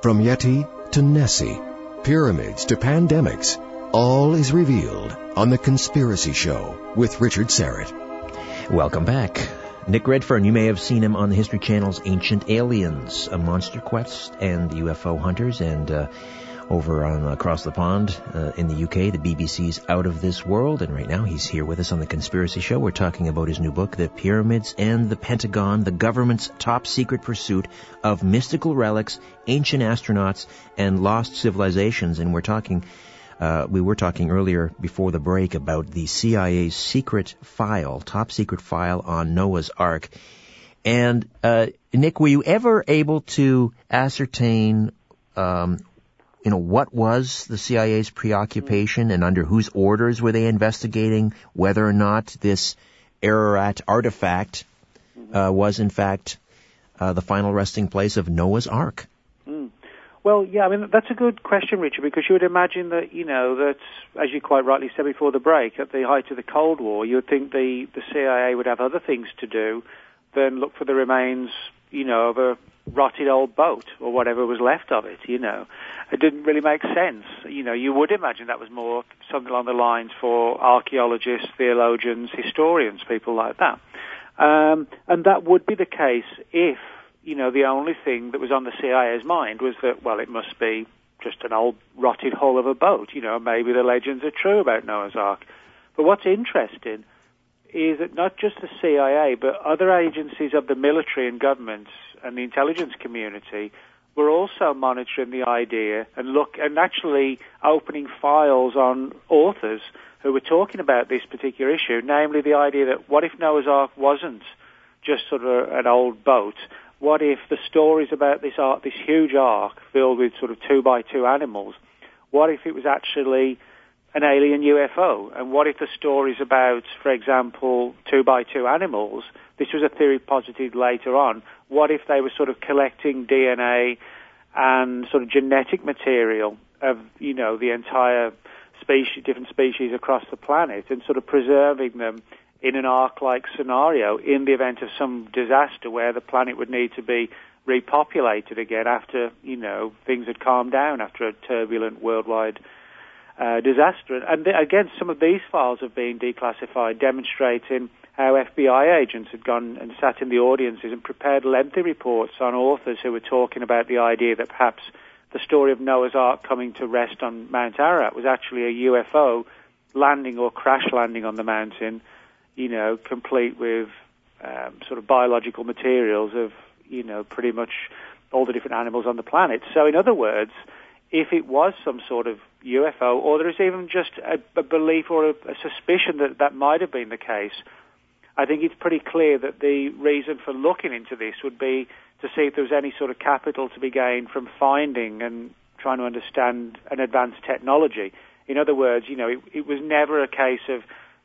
From Yeti to Nessie, pyramids to pandemics, all is revealed on The Conspiracy Show with Richard Syrett. Welcome back. Nick Redfern, you may have seen him on the History Channel's Ancient Aliens, a MonsterQuest, and UFO hunters, and uh, over on across the pond uh, in the UK, the BBC's Out of This World, and right now he's here with us on the Conspiracy Show. We're talking about his new book, The Pyramids and the Pentagon: The Government's Top Secret Pursuit of Mystical Relics, Ancient Astronauts, and Lost Civilizations. And we're talking. Uh, we were talking earlier before the break about the CIA's secret file, top secret file on Noah's Ark. And uh, Nick, were you ever able to ascertain um, you know, what was the CIA's preoccupation and under whose orders were they investigating whether or not this Ararat artifact uh, was in fact uh, the final resting place of Noah's Ark? Mm. Well, yeah, I mean, that's a good question, Richard, because you would imagine that, you know, that, as you quite rightly said before the break, at the height of the Cold War, you would think the, the CIA would have other things to do than look for the remains, you know, of a rotted old boat or whatever was left of it, you know it didn't really make sense. You know, you would imagine that was more something along the lines for archaeologists, theologians, historians, people like that. Um, and that would be the case if, you know, the only thing that was on the CIA's mind was that, well, it must be just an old rotted hull of a boat. You know, maybe the legends are true about Noah's Ark. But what's interesting is that not just the CIA, but other agencies of the military and governments and the intelligence community we're also monitoring the idea and look and actually opening files on authors who were talking about this particular issue, namely the idea that what if Noah's Ark wasn't just sort of an old boat? What if the stories about this ark, this huge ark filled with sort of two by two animals, what if it was actually an alien UFO? And what if the stories about, for example, two by two animals, this was a theory posited later on, what if they were sort of collecting DNA and sort of genetic material of, you know, the entire species, different species across the planet and sort of preserving them in an ark-like scenario in the event of some disaster where the planet would need to be repopulated again after, you know, things had calmed down after a turbulent worldwide uh, disaster. And th- again, some of these files have been declassified, demonstrating how FBI agents had gone and sat in the audiences and prepared lengthy reports on authors who were talking about the idea that perhaps the story of Noah's Ark coming to rest on Mount Ararat was actually a UFO landing or crash landing on the mountain, you know, complete with um, sort of biological materials of, you know, pretty much all the different animals on the planet. So, in other words, if it was some sort of UFO, or there is even just a, a belief or a, a suspicion that that might have been the case, I think it's pretty clear that the reason for looking into this would be to see if there was any sort of capital to be gained from finding and trying to understand an advanced technology. In other words, you know, it, it was never a case of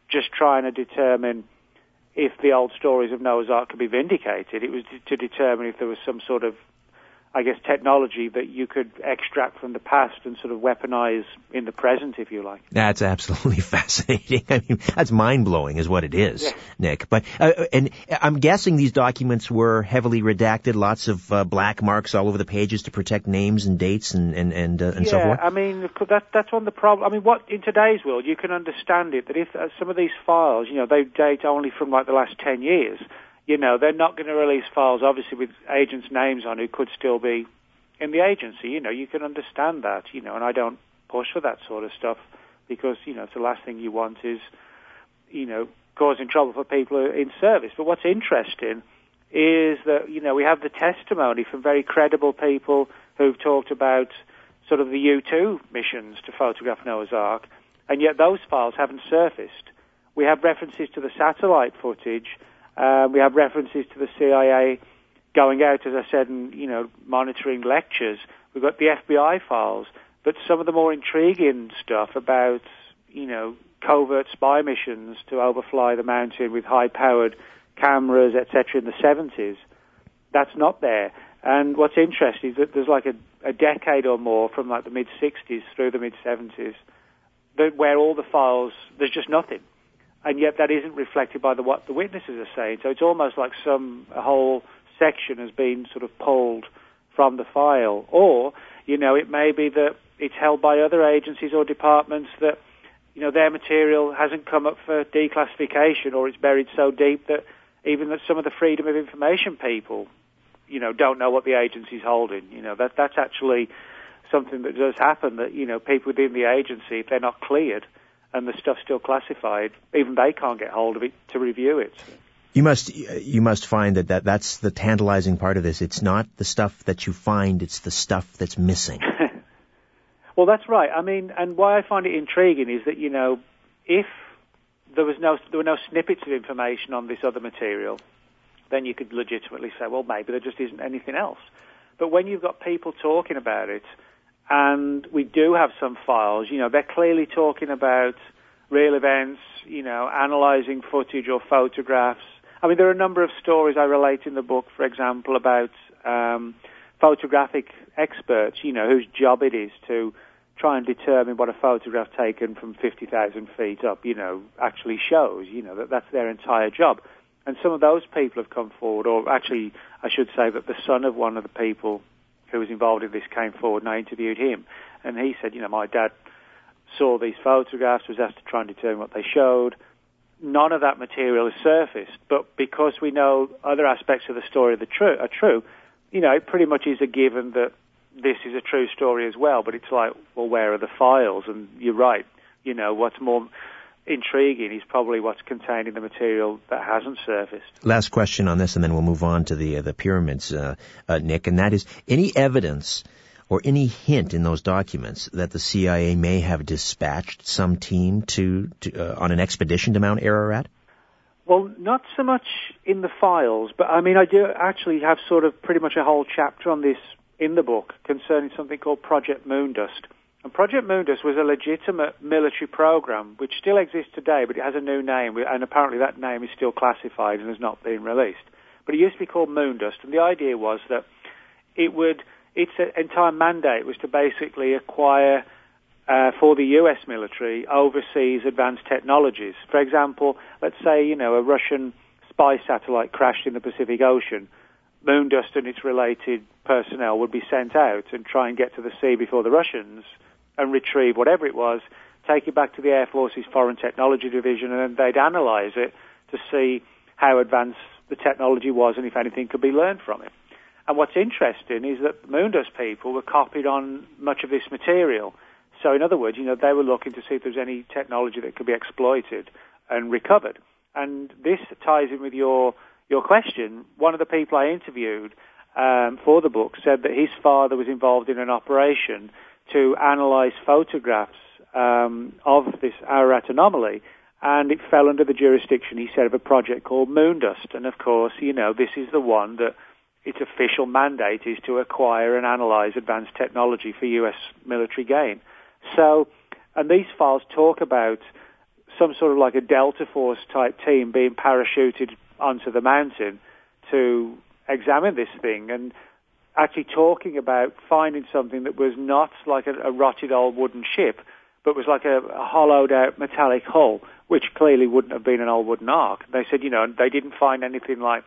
just trying to determine if the old stories of Noah's Ark could be vindicated. It was to determine if there was some sort of I guess, technology that you could extract from the past and sort of weaponize in the present, if you like. That's absolutely fascinating. I mean, that's mind blowing, is what it is, yeah. Nick. But uh, and I'm guessing these documents were heavily redacted, lots of uh, black marks all over the pages to protect names and dates and and and, uh, and yeah, so forth. I mean, that that's one of the problem. I mean, what in today's world you can understand it that if uh, some of these files, you know, they date only from like the last ten years you know, they're not going to release files, obviously, with agents' names on who could still be in the agency. You know, you can understand that, you know, and I don't push for that sort of stuff because, you know, the last thing you want is, you know, causing trouble for people in service. But what's interesting is that, you know, we have the testimony from very credible people who've talked about sort of the U-2 missions to photograph Noah's Ark, and yet those files haven't surfaced. We have references to the satellite footage, uh, we have references to the CIA going out, as I said, and you know, monitoring lectures. We've got the FBI files, but some of the more intriguing stuff about you know covert spy missions to overfly the mountain with high-powered cameras, etc., in the 70s. That's not there. And what's interesting is that there's like a, a decade or more from like the mid 60s through the mid 70s where all the files, there's just nothing and yet that isn't reflected by the, what the witnesses are saying. So it's almost like some whole section has been sort of pulled from the file, or you know, it may be that it's held by other agencies or departments that you know their material hasn't come up for declassification, or it's buried so deep that even that some of the freedom of information people, you know, don't know what the agency's holding. You know, that that's actually something that does happen. That you know, people within the agency, if they're not cleared and the stuff's still classified, even they can't get hold of it to review it. You must you must find that, that that's the tantalizing part of this. It's not the stuff that you find; it's the stuff that's missing. well, that's right. I mean, and why I find it intriguing is that you know, if there was no there were no snippets of information on this other material, then you could legitimately say, well, maybe there just isn't anything else. But when you've got people talking about it, and we do have some files, you know, they're clearly talking about real events, you know, analyzing footage or photographs I mean, there are a number of stories I relate in the book, for example, about um, photographic experts, you know, whose job it is to try and determine what a photograph taken from 50,000 feet up, you know, actually shows, you know, that that's their entire job. And some of those people have come forward, or actually, I should say that the son of one of the people who was involved in this came forward and I interviewed him. And he said, you know, my dad saw these photographs, was asked to try and determine what they showed none of that material has surfaced. But because we know other aspects of the story are, true, are true, you know, it pretty much is a given that this is a true story as well. But it's like, well, where are the files? And you're right. You know, what's more intriguing is probably what's contained in the material that hasn't surfaced. Last question on this, and then we'll move on to the uh, the pyramids, uh, uh, Nick. And that is any evidence or any hint in those documents that the CIA may have dispatched some team to, to uh, on an expedition to Mount Ararat? Well, not so much in the files, but I mean, I do actually have sort of pretty much a whole chapter on this in the book concerning something called Project Moondust. And Project Moondust was a legitimate military program which still exists today, but it has a new name, and apparently that name is still classified and has not been released. But it used to be called Moondust, and the idea was that it would its entire mandate was to basically acquire uh, for the U.S. military overseas advanced technologies. For example, let's say you know a Russian spy satellite crashed in the Pacific Ocean. Moondust and its related personnel would be sent out and try and get to the sea before the Russians and retrieve whatever it was, take it back to the Air Force's Foreign Technology Division, and then they'd analyze it to see how advanced the technology was and if anything could be learned from it. And what's interesting is that Moondust people were copied on much of this material. So in other words, you know, they were looking to see if there's any technology that could be exploited and recovered. And this ties in with your your question. One of the people I interviewed um, for the book said that his father was involved in an operation to analyze photographs um, of this Ararat anomaly, and it fell under the jurisdiction, he said, of a project called Moondust. And of course, you know, this is the one that its official mandate is to acquire and analyze advanced technology for U.S. military gain. So, and these files talk about some sort of like a Delta Force type team being parachuted onto the mountain to examine this thing and actually talking about finding something that was not like a, a rotted old wooden ship, but was like a, a hollowed out metallic hull, which clearly wouldn't have been an old wooden ark. They said, you know, they didn't find anything like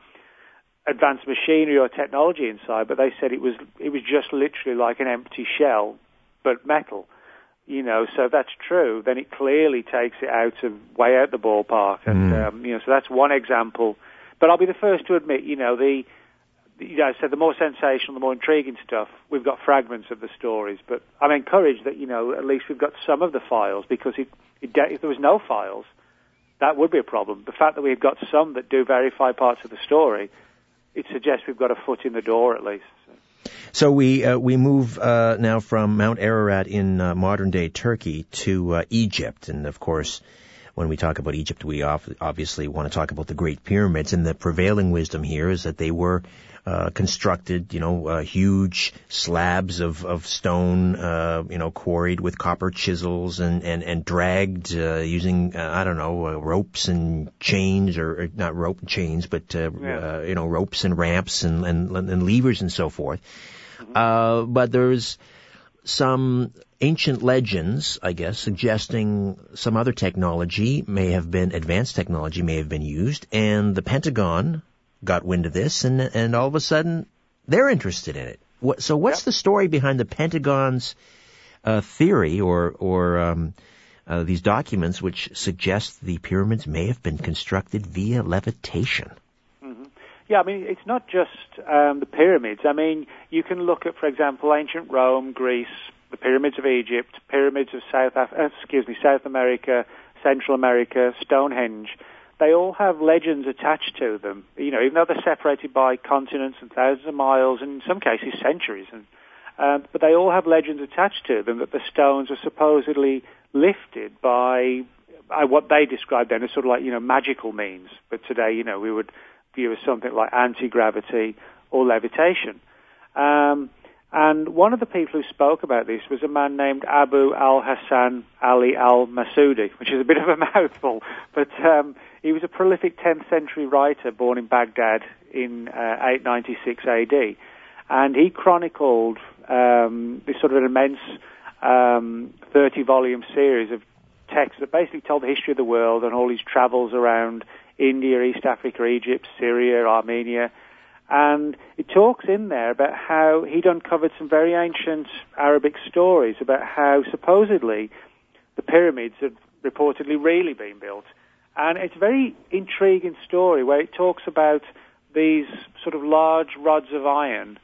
advanced machinery or technology inside, but they said it was it was just literally like an empty shell, but metal. You know, so if that's true, then it clearly takes it out of way out the ballpark, and mm. um, you know, so that's one example. But I'll be the first to admit, you know, the you know, I said the more sensational, the more intriguing stuff. We've got fragments of the stories, but I'm encouraged that you know at least we've got some of the files because it, it, if there was no files, that would be a problem. The fact that we've got some that do verify parts of the story it suggests we've got a foot in the door at least. So we uh, we move uh, now from Mount Ararat in uh, modern day Turkey to uh, Egypt, and of course, when we talk about Egypt, we obviously want to talk about the Great Pyramids, and the prevailing wisdom here is that they were uh, constructed, you know, uh, huge slabs of, of stone, uh, you know, quarried with copper chisels and, and, and dragged, uh, using, uh, I don't know, uh, ropes and chains or, or not rope and chains, but, uh, yeah. uh, you know, ropes and ramps and, and, and levers and so forth. Mm-hmm. Uh, but there's some ancient legends, I guess, suggesting some other technology may have been, advanced technology may have been used, and the Pentagon got wind of this, and and all of a sudden they're interested in it. What, so what's Yep. the story behind the Pentagon's uh, theory or or um, uh, these documents which suggest the pyramids may have been constructed via levitation? Yeah, I mean, it's not just um, the pyramids. I mean, you can look at, for example, ancient Rome, Greece, the pyramids of Egypt, pyramids of South, Af- uh, excuse me, South America, Central America, Stonehenge. They all have legends attached to them. You know, even though they're separated by continents and thousands of miles, and in some cases centuries, and uh, but they all have legends attached to them that the stones are supposedly lifted by uh, what they describe then as sort of like you know magical means. But today, you know, we would view as something like anti-gravity or levitation. Um, and one of the people who spoke about this was a man named Abu al-Hassan Ali al-Masudi, which is a bit of a mouthful, but um, he was a prolific 10th century writer born in Baghdad in uh, 896 AD. And he chronicled um, this sort of an immense um, 30 volume series of texts that basically told the history of the world and all his travels around India, East Africa, Egypt, Syria, Armenia. And it talks in there about how he'd uncovered some very ancient Arabic stories about how supposedly the pyramids had reportedly really been built. And it's a very intriguing story where it talks about these sort of large rods of iron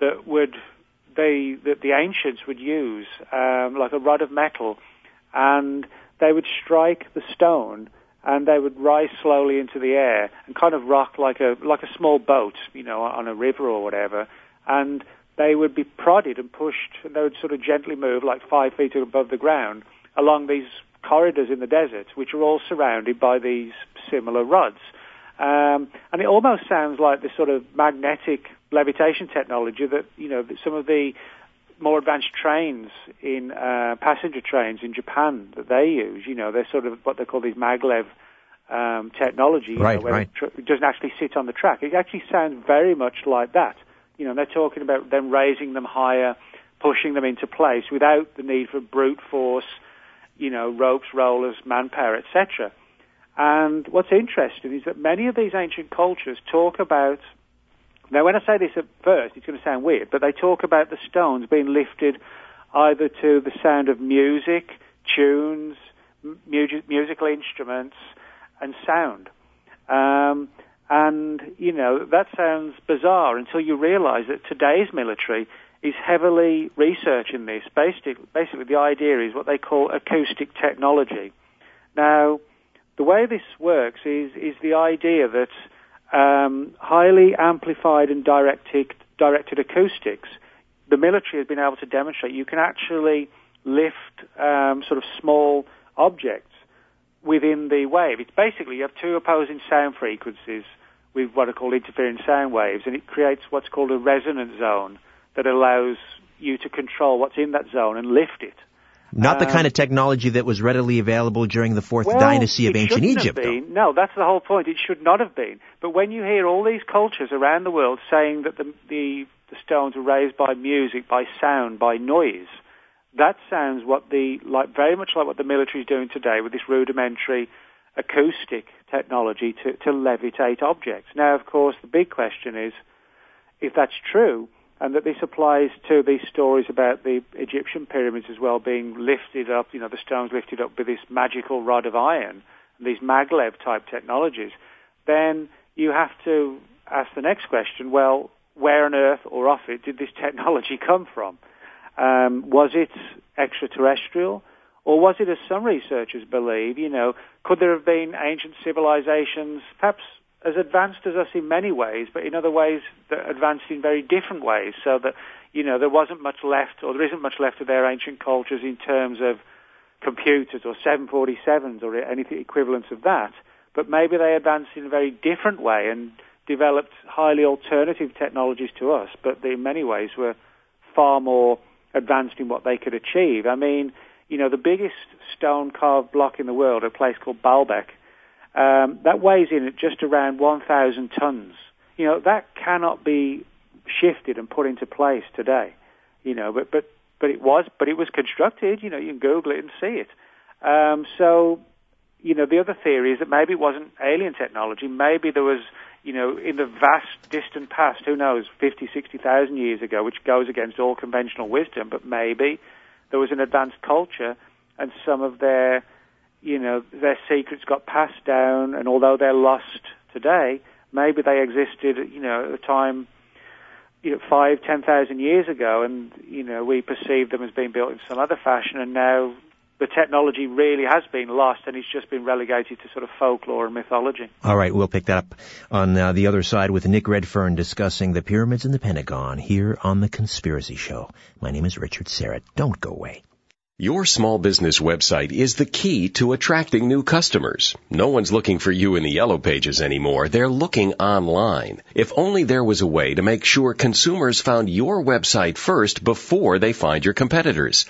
that would they that the ancients would use, um, like a rod of metal, and they would strike the stone and they would rise slowly into the air and kind of rock like a like a small boat, you know, on a river or whatever. And they would be prodded and pushed, and they would sort of gently move like five feet above the ground along these corridors in the desert, which are all surrounded by these similar rods. Um, and it almost sounds like this sort of magnetic levitation technology that you know that some of the more advanced trains in uh, passenger trains in Japan that they use. You know, they're sort of what they call these maglev um, technology, you Right, know, where right. the tr- it doesn't actually sit on the track. It actually sounds very much like that. You know, they're talking about them raising them higher, pushing them into place without the need for brute force, you know, ropes, rollers, manpower, etc. And what's interesting is that many of these ancient cultures talk about now, when I say this at first, it's going to sound weird, but they talk about the stones being lifted either to the sound of music, tunes, musical instruments, and sound. Um, and, you know, that sounds bizarre until you realize that today's military is heavily researching this. Basically, basically, the idea is what they call acoustic technology. Now, the way this works is, is the idea that um, highly amplified and directed, directed acoustics, the military has been able to demonstrate you can actually lift um, sort of small objects within the wave. It's basically you have two opposing sound frequencies with what are called interfering sound waves, and it creates what's called a resonant zone that allows you to control what's in that zone and lift it. Not the Um, kind of technology that was readily available during the fourth Well, dynasty of ancient Egypt. No, that's the whole point. It should not have been. But when you hear all these cultures around the world saying that the, the, the stones were raised by music, by sound, by noise, that sounds what the like very much like what the military is doing today with this rudimentary acoustic technology to, to levitate objects. Now, of course, the big question is if that's true, and that this applies to these stories about the Egyptian pyramids as well being lifted up, you know, the stones lifted up with this magical rod of iron, these maglev type technologies, then you have to ask the next question, well, where on earth or off it did this technology come from? Um, was it extraterrestrial? Or was it, as some researchers believe, you know, could there have been ancient civilizations, perhaps as advanced as us in many ways, but in other ways that advanced in very different ways, so that, you know, there wasn't much left, or there isn't much left of their ancient cultures in terms of computers or 747s or anything equivalent of that, but maybe they advanced in a very different way and developed highly alternative technologies to us, but they in many ways were far more advanced in what they could achieve. I mean, you know, the biggest stone carved block in the world, a place called Baalbek, um, that weighs in at just around 1,000 tons. You know, that cannot be shifted and put into place today. You know, but but but it was but it was constructed. You know, you can Google it and see it. Um, so, you know, the other theory is that maybe it wasn't alien technology. Maybe there was you know, in the vast distant past, who knows, 50, 60,000 years ago, which goes against all conventional wisdom, but maybe there was an advanced culture and some of their, you know, their secrets got passed down, and although they're lost today, maybe they existed, you know, at the time, you know, five, ten thousand years ago, and you know, we perceive them as being built in some other fashion, and now the technology really has been lost and it's just been relegated to sort of folklore and mythology. All right, we'll pick that up on uh, the other side with Nick Redfern discussing the pyramids in the Pentagon here on The Conspiracy Show. My name is Richard Syrett. Don't go away. Your small business website is the key to attracting new customers. No one's looking for you in the yellow pages anymore. They're looking online. If only there was a way to make sure consumers found your website first before they find your competitors.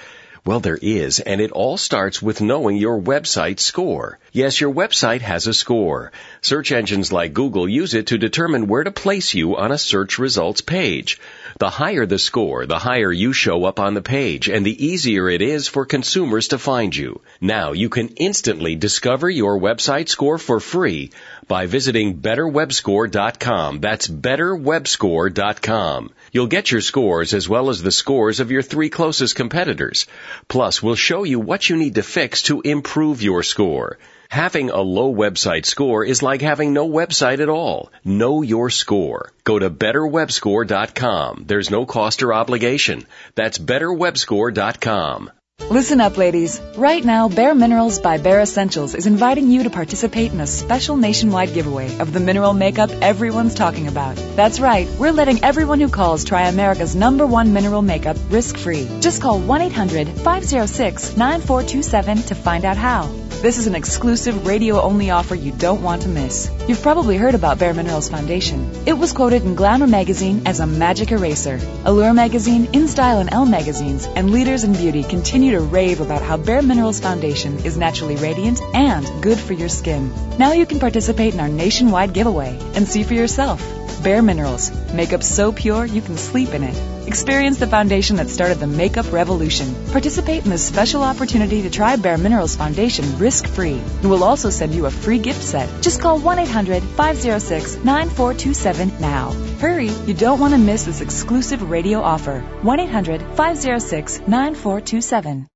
Well, there is, and it all starts with knowing your website score. Yes, your website has a score. Search engines like Google use it to determine where to place you on a search results page. The higher the score, the higher you show up on the page, and the easier it is for consumers to find you. Now you can instantly discover your website score for free by visiting betterwebscore.com. That's betterwebscore.com. You'll get your scores as well as the scores of your three closest competitors. Plus, we'll show you what you need to fix to improve your score. Having a low website score is like having no website at all. Know your score. Go to betterwebscore.com. There's no cost or obligation. That's betterwebscore.com. Listen up, ladies. Right now, Bare Minerals by Bare Escentuals is inviting you to participate in a special nationwide giveaway of the mineral makeup everyone's talking about. That's right, we're letting everyone who calls try America's number one mineral makeup risk free. Just call 1 800 506 9427 to find out how. This is an exclusive radio only offer you don't want to miss. You've probably heard about Bare Minerals Foundation. It was quoted in Glamour magazine as a magic eraser. Allure magazine, InStyle, and Elle magazines, and Leaders in Beauty continue to rave about how Bare Minerals Foundation is naturally radiant and good for your skin. Now you can participate in our nationwide giveaway and see for yourself. Bare Minerals. Makeup so pure you can sleep in it. Experience the foundation that started the makeup revolution. Participate in this special opportunity to try Bare Minerals Foundation risk free. We'll also send you a free gift set. Just call 1 800 506 9427 now. Hurry, you don't want to miss this exclusive radio offer. 1 800 506 9427.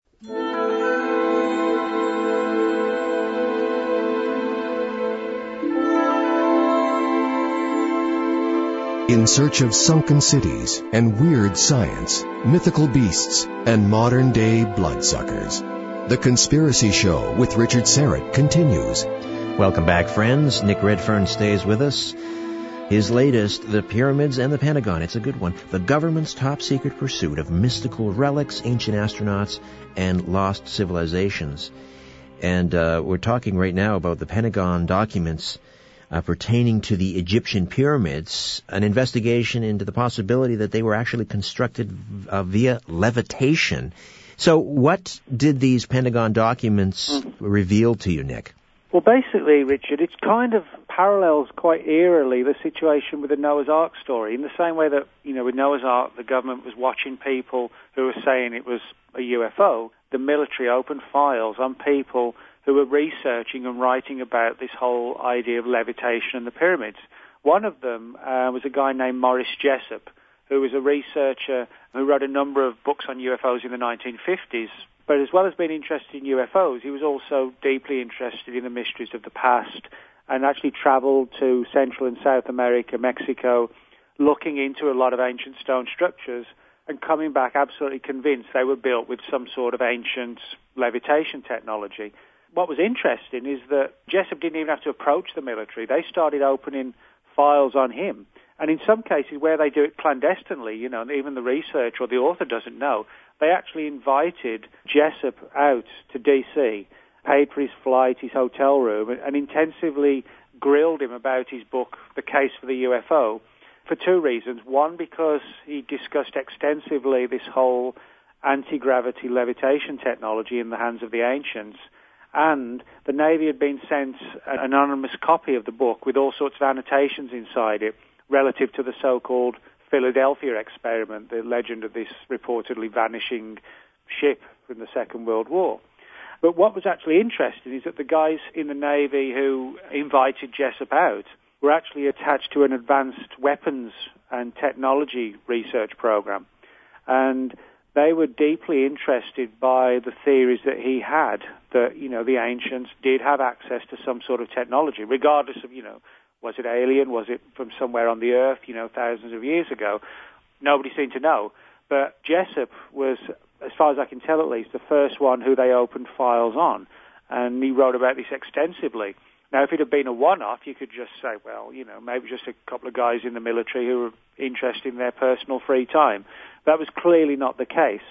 In search of sunken cities and weird science, mythical beasts, and modern day bloodsuckers. The Conspiracy Show with Richard Syrett continues. Welcome back, friends. Nick Redfern stays with us. His latest, The Pyramids and the Pentagon. It's a good one. The government's top secret pursuit of mystical relics, ancient astronauts, and lost civilizations. And uh, we're talking right now about the Pentagon documents uh, pertaining to the Egyptian pyramids, an investigation into the possibility that they were actually constructed uh, via levitation. So, what did these Pentagon documents reveal to you, Nick? Well, basically, Richard, it's kind of parallels quite eerily the situation with the Noah's Ark story. In the same way that, you know, with Noah's Ark, the government was watching people who were saying it was a UFO, the military opened files on people who were researching and writing about this whole idea of levitation and the pyramids. One of them uh, was a guy named Morris Jessup, who was a researcher who wrote a number of books on UFOs in the 1950s. But as well as being interested in UFOs, he was also deeply interested in the mysteries of the past and actually traveled to Central and South America, Mexico, looking into a lot of ancient stone structures and coming back absolutely convinced they were built with some sort of ancient levitation technology what was interesting is that Jessup didn't even have to approach the military. They started opening files on him. And in some cases where they do it clandestinely, you know, even the research or the author doesn't know, they actually invited Jessup out to DC, paid for his flight, his hotel room, and intensively grilled him about his book, The Case for the UFO, for two reasons. One, because he discussed extensively this whole anti-gravity levitation technology in the hands of the ancients and the Navy had been sent an anonymous copy of the book with all sorts of annotations inside it relative to the so-called Philadelphia experiment, the legend of this reportedly vanishing ship from the Second World War. But what was actually interesting is that the guys in the Navy who invited Jessup out were actually attached to an advanced weapons and technology research program. And they were deeply interested by the theories that he had that, you know, the ancients did have access to some sort of technology, regardless of, you know, was it alien? Was it from somewhere on the earth, you know, thousands of years ago? Nobody seemed to know. But Jessup was, as far as I can tell at least, the first one who they opened files on. And he wrote about this extensively. Now, if it had been a one-off, you could just say, well, you know, maybe just a couple of guys in the military who were interested in their personal free time. That was clearly not the case.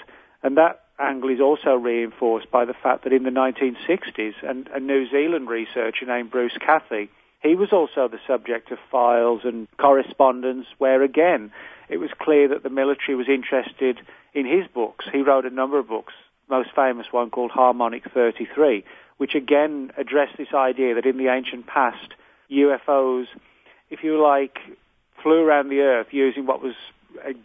And that angle is also reinforced by the fact that in the 1960s, and a New Zealand researcher named Bruce Cathie, he was also the subject of files and correspondence where, again, it was clear that the military was interested in his books. He wrote a number of books, most famous one called Harmonic 33, which again addressed this idea that in the ancient past, UFOs, if you like, flew around the Earth using what was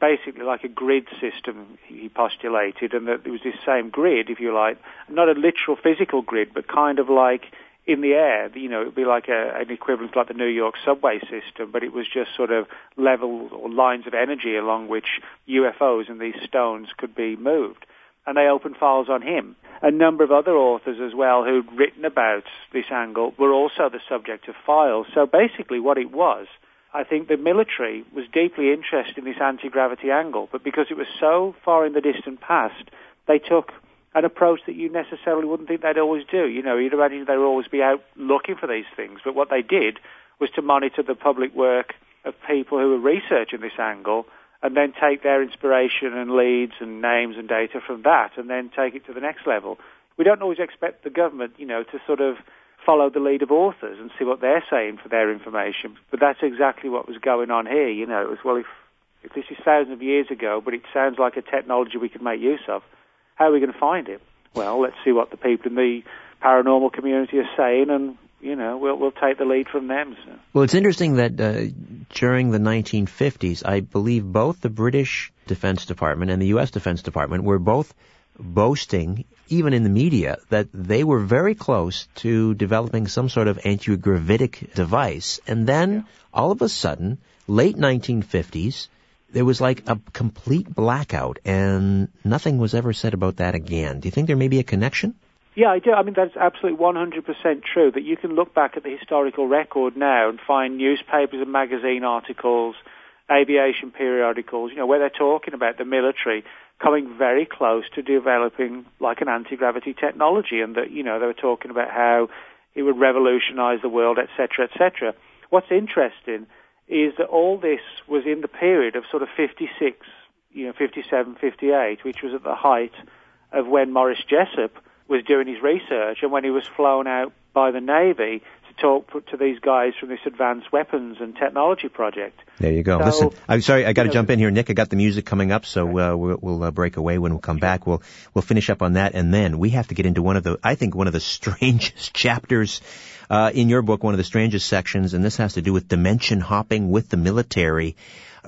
basically like a grid system, he postulated, and that there was this same grid, if you like, not a literal physical grid, but kind of like in the air. You know, it would be like a, an equivalent like the New York subway system, but it was just sort of level or lines of energy along which UFOs and these stones could be moved. And they opened files on him. A number of other authors as well who'd written about this angle were also the subject of files. So basically what it was, I think the military was deeply interested in this anti-gravity angle, but because it was so far in the distant past, they took an approach that you necessarily wouldn't think they'd always do. You know, you'd imagine they would always be out looking for these things, but what they did was to monitor the public work of people who were researching this angle and then take their inspiration and leads and names and data from that and then take it to the next level. We don't always expect the government, you know, to sort of follow the lead of authors and see what they're saying for their information. But that's exactly what was going on here. You know, it was, well, if, if this is thousands of years ago, but it sounds like a technology we could make use of, how are we going to find it? Well, let's see what the people in the paranormal community are saying, and you know, we'll we'll take the lead from them. So. Well, it's interesting that uh, during the 1950s, I believe both the British Defense Department and the U.S. Defense Department were both boasting, even in the media, that they were very close to developing some sort of anti-gravitic device, and then yeah. all of a sudden, late 1950s, there was like a complete blackout and nothing was ever said about that again. Do you think there may be a connection? Yeah, I do. I mean, that's absolutely 100% true that you can look back at the historical record now and find newspapers and magazine articles, aviation periodicals, you know, where they're talking about the military coming very close to developing like an anti-gravity technology and that, you know, they were talking about how it would revolutionize the world, etc., etc. What's interesting is that all this was in the period of sort of 56, you know, 57, 58, which was at the height of when Morris Jessup was doing his research and when he was flown out by the Navy to talk to these guys from this advanced weapons and technology project. There you go. So, Listen, I'm sorry, I got to jump in here, Nick. I got the music coming up, so uh, we'll, we'll uh, break away when we come back. We'll we'll finish up on that, and then we have to get into one of the, I think, one of the strangest chapters uh, in your book, one of the strangest sections, and this has to do with dimension hopping with the military.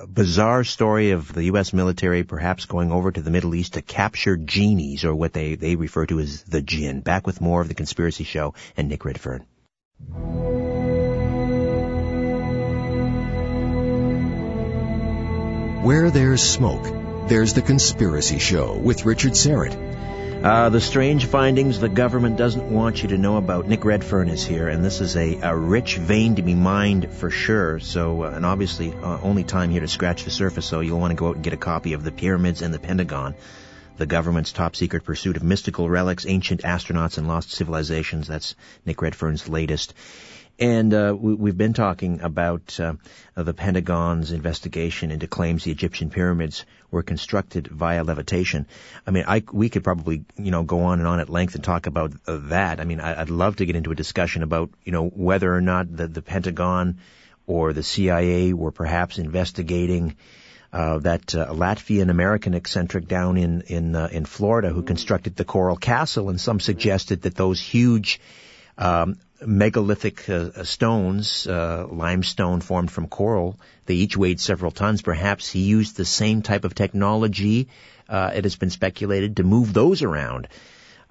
Bizarre story of the U.S. military perhaps going over to the Middle East to capture genies, or what they, they refer to as the jinn. Back with more of The Conspiracy Show and Nick Redfern. Where there's smoke, there's The Conspiracy Show with Richard Syrett. Uh, the strange findings the government doesn't want you to know about. Nick Redfern is here, and this is a, a rich vein to be mined for sure. So, uh, and obviously, uh, only time here to scratch the surface. So you'll want to go out and get a copy of the pyramids and the Pentagon, the government's top secret pursuit of mystical relics, ancient astronauts, and lost civilizations. That's Nick Redfern's latest. And uh, we, have been talking about uh, the Pentagon's investigation into claims the Egyptian pyramids were constructed via levitation. I mean, I, we could probably, you know, go on and on at length and talk about uh, that. I mean, I, would love to get into a discussion about, you know, whether or not the, the Pentagon or the CIA were perhaps investigating uh, that uh, Latvian American eccentric down in in uh, in Florida who constructed the Coral Castle, and some suggested that those huge um, megalithic uh, stones, uh, limestone formed from coral. They each weighed several tons. Perhaps he used the same type of technology. Uh, it has been speculated to move those around.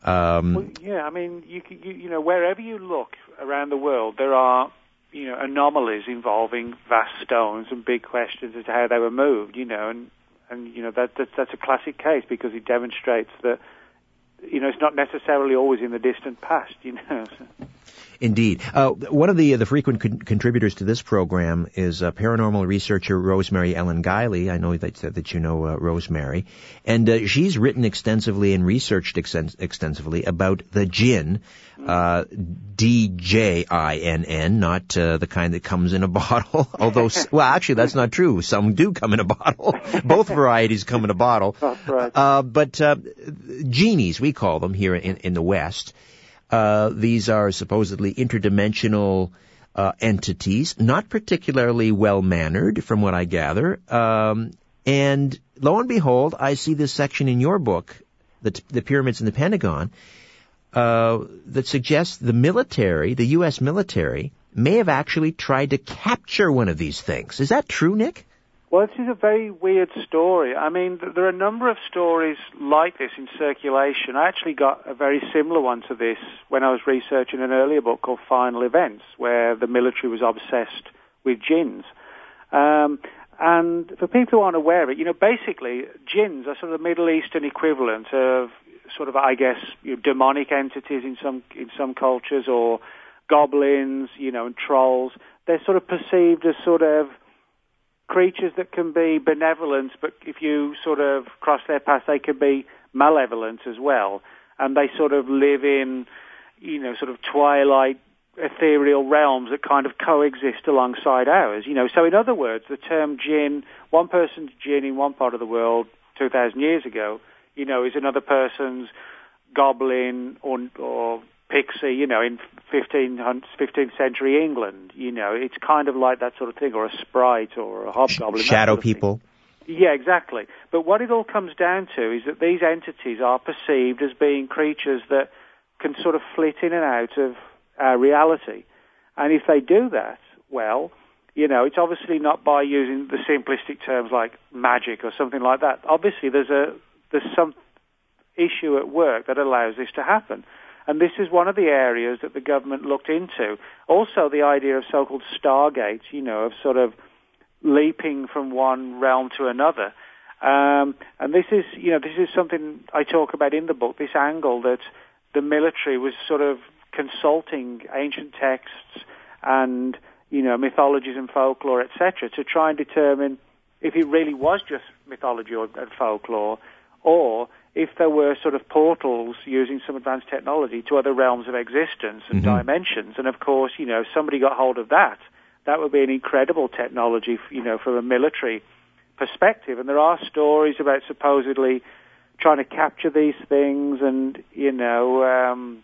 Um, well, yeah, I mean, you, you, you know, wherever you look around the world, there are you know anomalies involving vast stones and big questions as to how they were moved. You know, and and you know that, that that's a classic case because it demonstrates that you know it's not necessarily always in the distant past. You know. Indeed. Uh, one of the uh, the frequent con- contributors to this program is uh, paranormal researcher Rosemary Ellen Guiley. I know that that you know uh, Rosemary, and uh, she's written extensively and researched extens- extensively about the jinn, uh, D J I N N, not the kind that comes in a bottle. Although, well, actually, that's not true. Some do come in a bottle. Both varieties come in a bottle. Right. but genies, we call them here in in the West. Uh, these are supposedly interdimensional uh, entities, not particularly well mannered, from what I gather. Um, and lo and behold, I see this section in your book, the, the pyramids in the Pentagon, uh, that suggests the military, the U.S. military, may have actually tried to capture one of these things. Is that true, Nick? Well, this is a very weird story. I mean, there are a number of stories like this in circulation. I actually got a very similar one to this when I was researching an earlier book called Final Events, where the military was obsessed with jinns. Um, and for people who aren't aware of it, you know, basically, jinns are sort of the Middle Eastern equivalent of sort of, I guess, you know, demonic entities in some in some cultures, or goblins, you know, and trolls. They're sort of perceived as sort of creatures that can be benevolent, but if you sort of cross their path, they can be malevolent as well. And they sort of live in, you know, sort of twilight ethereal realms that kind of coexist alongside ours. You know, so in other words, the term jinn, one person's jinn in one part of the world 2,000 years ago, you know, is another person's goblin or, or pixie, uh, you know, in 15th, 15th century England. You know, it's kind of like that sort of thing, or a sprite or a hobgoblin. Shadow sort of people. Thing. Yeah, exactly. But what it all comes down to is that these entities are perceived as being creatures that can sort of flit in and out of our reality. And if they do that, well, you know, it's obviously not by using the simplistic terms like magic or something like that. Obviously, there's a there's some issue at work that allows this to happen. And this is one of the areas that the government looked into. Also, the idea of so-called stargates, you know, of sort of leaping from one realm to another. Um, and this is, you know, this is something I talk about in the book. This angle that the military was sort of consulting ancient texts and, you know, mythologies and folklore, etc., to try and determine if it really was just mythology or and folklore, or if there were sort of portals using some advanced technology to other realms of existence and mm-hmm. dimensions. And of course, you know, somebody got hold of that. That would be an incredible technology, you know, from a military perspective. And there are stories about supposedly trying to capture these things and, you know, um,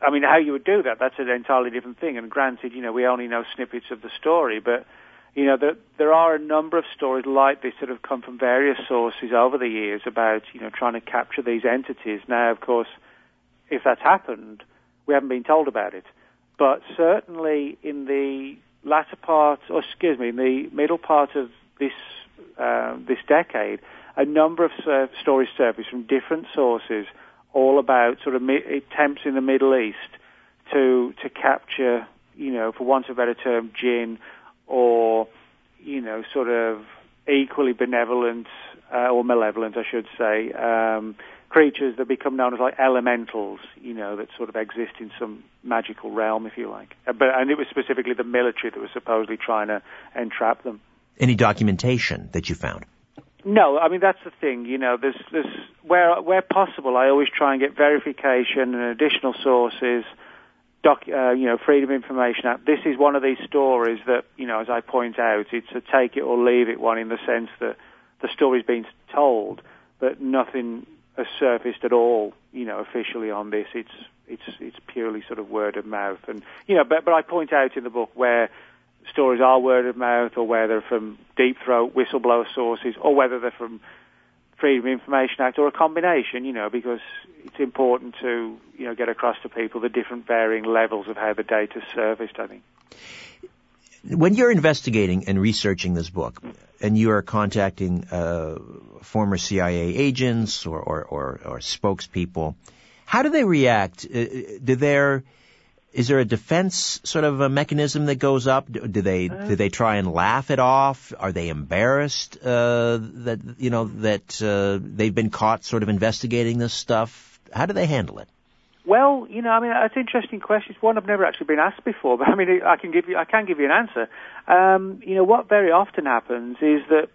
I mean, how you would do that, that's an entirely different thing. And granted, you know, we only know snippets of the story, but you know, there, there are a number of stories like this that have come from various sources over the years about, you know, trying to capture these entities. Now, of course, if that's happened, we haven't been told about it. But certainly in the latter part, or excuse me, in the middle part of this uh, this decade, a number of stories surfaced from different sources, all about sort of mi- attempts in the Middle East to to capture, you know, for want of a better term, jinn or, you know, sort of equally benevolent uh, or malevolent, I should say, um, creatures that become known as like elementals, you know, that sort of exist in some magical realm, if you like. Uh, but and it was specifically the military that was supposedly trying to entrap them. Any documentation that you found? No, I mean that's the thing. You know, there's, there's where where possible, I always try and get verification and additional sources doc, uh, you know, Freedom Information Act. This is one of these stories that, you know, as I point out, it's a take it or leave it one in the sense that the story's been told, but nothing has surfaced at all, you know, officially on this. It's it's it's purely sort of word of mouth, and you know, but but I point out in the book where stories are word of mouth, or where they're from deep throat whistleblower sources, or whether they're from Freedom Information Act or a combination, you know, because it's important to, you know, get across to people the different varying levels of how the data is serviced, I think. When you're investigating and researching this book, and you are contacting uh, former CIA agents or, or, or, or, spokespeople, how do they react? Uh, do their is there a defense sort of a mechanism that goes up? Do they uh, do they try and laugh it off? Are they embarrassed uh, that you know that uh, they've been caught sort of investigating this stuff? How do they handle it? Well, you know, I mean, that's an interesting question. It's one I've never actually been asked before, but I mean, I can give you, I can give you an answer. Um, you know, what very often happens is that,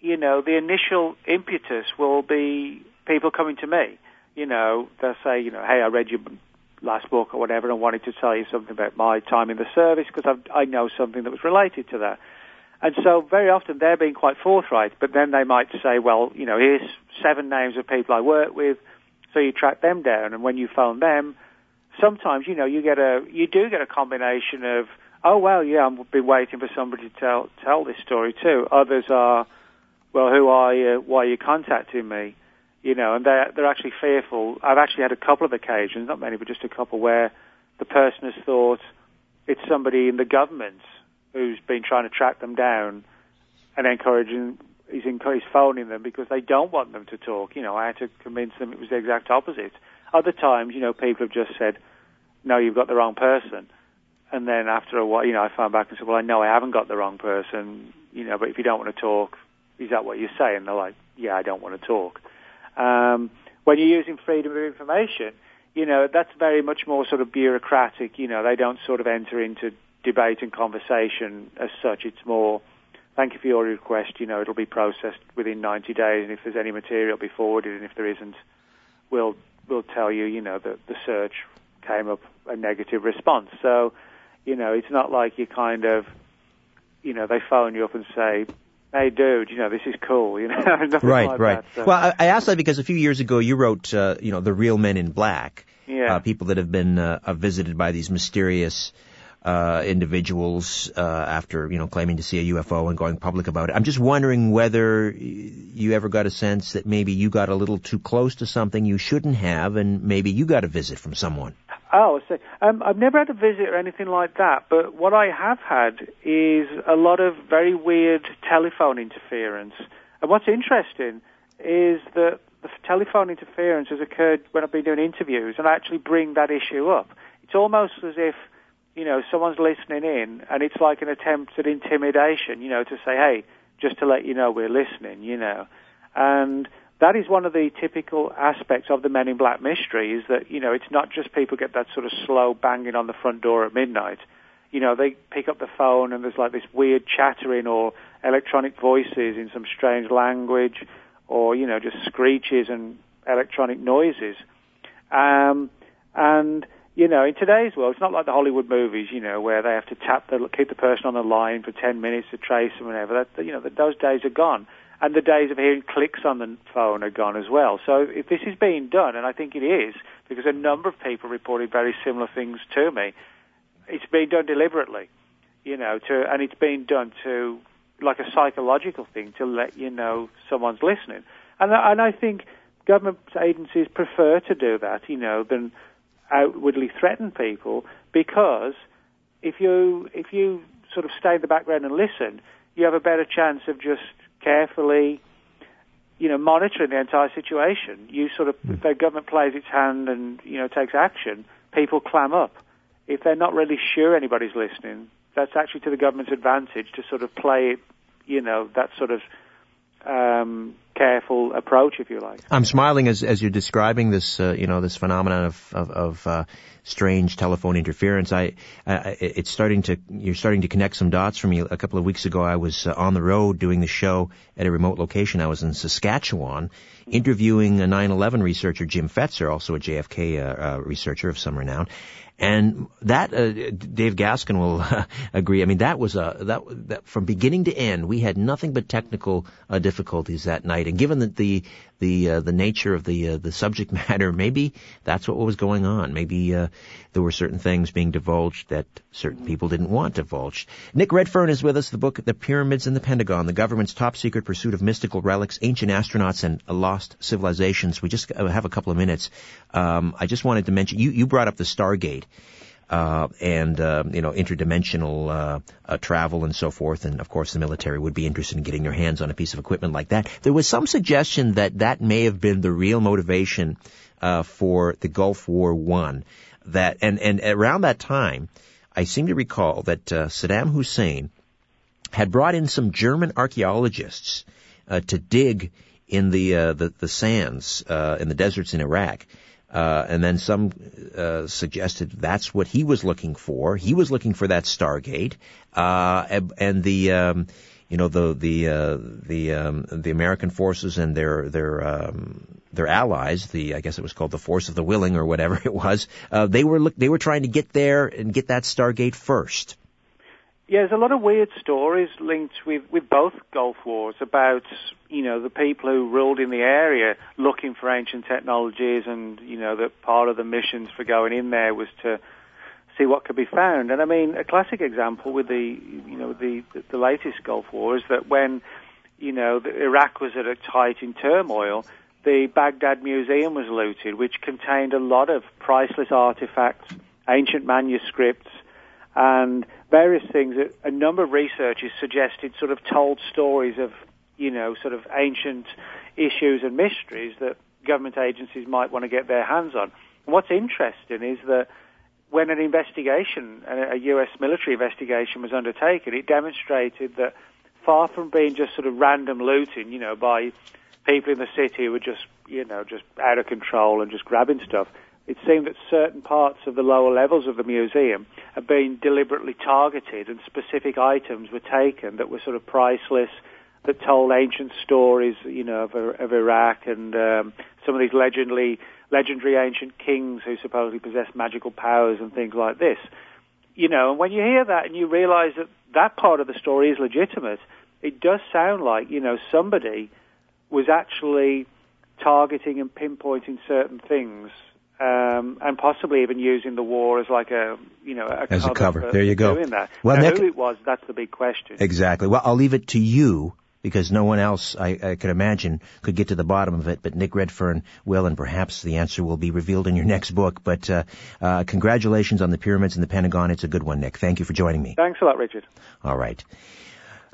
you know, the initial impetus will be people coming to me. You know, they'll say, you know, hey, I read your last book or whatever, and wanted to tell you something about my time in the service because I know something that was related to that. And so very often they're being quite forthright, but then they might say, well, you know, here's seven names of people I work with so you track them down, and when you phone them, sometimes you know you get a you do get a combination of oh well yeah I've been waiting for somebody to tell tell this story too. Others are well who are you? Why are you contacting me? You know, and they're they're actually fearful. I've actually had a couple of occasions, not many, but just a couple where the person has thought it's somebody in the government who's been trying to track them down and encouraging he's, he's phoning them because they don't want them to talk. You know, I had to convince them it was the exact opposite. Other times, you know, people have just said, "No, you've got the wrong person," and then after a while, you know, I found back and said, "Well, I know I haven't got the wrong person, you know, but if you don't want to talk, is that what you're saying?" They're like, "Yeah, I don't want to talk." Um, when you're using freedom of information, you know, that's very much more sort of bureaucratic. You know, they don't sort of enter into debate and conversation as such. It's more thank you for your request. You know, it'll be processed within 90 days, and if there's any material, be forwarded, and if there isn't, we'll we'll tell you. You know, that the search came up a negative response. So, you know, it's not like you kind of, you know, they phone you up and say, hey dude, you know, this is cool, you know. right, like right. That, so. Well, I, I, asked that because a few years ago you wrote, uh, you know, The Real Men in Black. Yeah. Uh, people that have been uh, visited by these mysterious uh, individuals uh, after you know claiming to see a UFO and going public about it. I'm just wondering whether you ever got a sense that maybe you got a little too close to something you shouldn't have, and maybe you got a visit from someone. Oh, so um, I've never had a visit or anything like that, but what I have had is a lot of very weird telephone interference. And what's interesting is that the telephone interference has occurred when I've been doing interviews, and I actually bring that issue up. It's almost as if you know, someone's listening in and it's like an attempt at intimidation, you know, to say, hey, just to let you know we're listening, you know. And that is one of the typical aspects of the Men in Black mystery is that, you know, it's not just people get that sort of slow banging on the front door at midnight. You know, they pick up the phone and there's like this weird chattering or electronic voices in some strange language or, you know, just screeches and electronic noises. Um, and you know, in today's world, it's not like the Hollywood movies, you know, where they have to tap the keep the person on the line for ten minutes to trace them, whatever. That you know, those days are gone, and the days of hearing clicks on the phone are gone as well. So if this is being done, and I think it is, because a number of people reported very similar things to me, it's being done deliberately, you know, to and it's being done to like a psychological thing to let you know someone's listening, and and I think government agencies prefer to do that, you know, than outwardly threaten people because if you if you sort of stay in the background and listen, you have a better chance of just carefully, you know, monitoring the entire situation. You sort of if the government plays its hand and you know takes action, people clam up. If they're not really sure anybody's listening, that's actually to the government's advantage to sort of play you know, that sort of um, careful approach, if you like. I'm smiling as as you're describing this, uh, you know, this phenomenon of of, of uh, strange telephone interference. I, I, it's starting to you're starting to connect some dots for me. A couple of weeks ago, I was uh, on the road doing the show at a remote location. I was in Saskatchewan, interviewing a 9/11 researcher Jim Fetzer, also a JFK uh, uh, researcher of some renown. And that, uh, Dave Gaskin will uh, agree. I mean, that was a, that, that, from beginning to end, we had nothing but technical uh, difficulties that night. And given that the, the, uh, the nature of the, uh, the subject matter, maybe that's what was going on. Maybe, uh, there were certain things being divulged that certain people didn't want divulged. Nick Redfern is with us, the book, The Pyramids and the Pentagon, the government's top secret pursuit of mystical relics, ancient astronauts, and lost civilizations. We just have a couple of minutes. Um, I just wanted to mention, you, you brought up the Stargate uh, and uh, you know interdimensional uh, uh, travel and so forth. And of course, the military would be interested in getting their hands on a piece of equipment like that. There was some suggestion that that may have been the real motivation uh, for the Gulf War One. that, and, and around that time, I seem to recall that uh, Saddam Hussein had brought in some German archaeologists uh, to dig in the uh, the, the sands uh, in the deserts in Iraq. Uh, and then some uh, suggested that's what he was looking for. He was looking for that Stargate, uh, and, and the um, you know the the uh, the um, the American forces and their their um, their allies, the I guess it was called the Force of the Willing or whatever it was. Uh, they were look, they were trying to get there and get that Stargate first. Yeah, there's a lot of weird stories linked with, with both Gulf Wars about, you know, the people who ruled in the area looking for ancient technologies and, you know, that part of the missions for going in there was to see what could be found. And I mean, a classic example with the, you know, the, the latest Gulf War is that when, you know, Iraq was at a height in turmoil, the Baghdad Museum was looted, which contained a lot of priceless artifacts, ancient manuscripts, and various things that a number of researchers suggested sort of told stories of, you know, sort of ancient issues and mysteries that government agencies might want to get their hands on. And what's interesting is that when an investigation, a U.S. military investigation was undertaken, it demonstrated that far from being just sort of random looting, you know, by people in the city who were just, you know, just out of control and just grabbing stuff, it seemed that certain parts of the lower levels of the museum had been deliberately targeted and specific items were taken that were sort of priceless, that told ancient stories, you know, of, of Iraq and um, some of these legendary, legendary ancient kings who supposedly possessed magical powers and things like this. You know, and when you hear that and you realize that that part of the story is legitimate, it does sound like, you know, somebody was actually targeting and pinpointing certain things um, and possibly even using the war as like a you know a as cover a cover. For, there you go. Doing that. Well, now, who it was, that's the big question. Exactly. Well, I'll leave it to you because no one else, I, I could imagine, could get to the bottom of it. But Nick Redfern will, and perhaps the answer will be revealed in your next book. But uh, uh, congratulations on the pyramids and the Pentagon. It's a good one, Nick. Thank you for joining me. Thanks a lot, Richard. All right.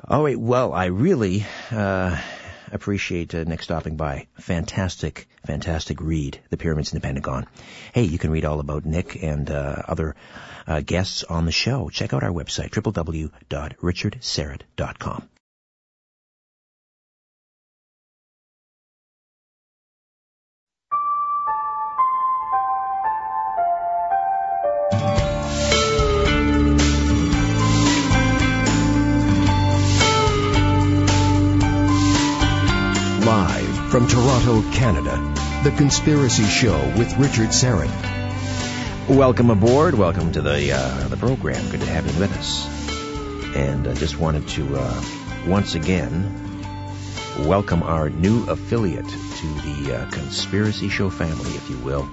All right. Well, I really. Uh, appreciate uh, Nick stopping by. Fantastic, fantastic read, The Pyramids in the Pentagon. Hey, you can read all about Nick and uh, other uh, guests on the show. Check out our website, www.richardsyrett.com. from Toronto, Canada, The Conspiracy Show with Richard Syrett. Welcome aboard. Welcome to the uh, the program. Good to have you with us. And I uh, just wanted to uh, once again welcome our new affiliate to the uh, Conspiracy Show family, if you will,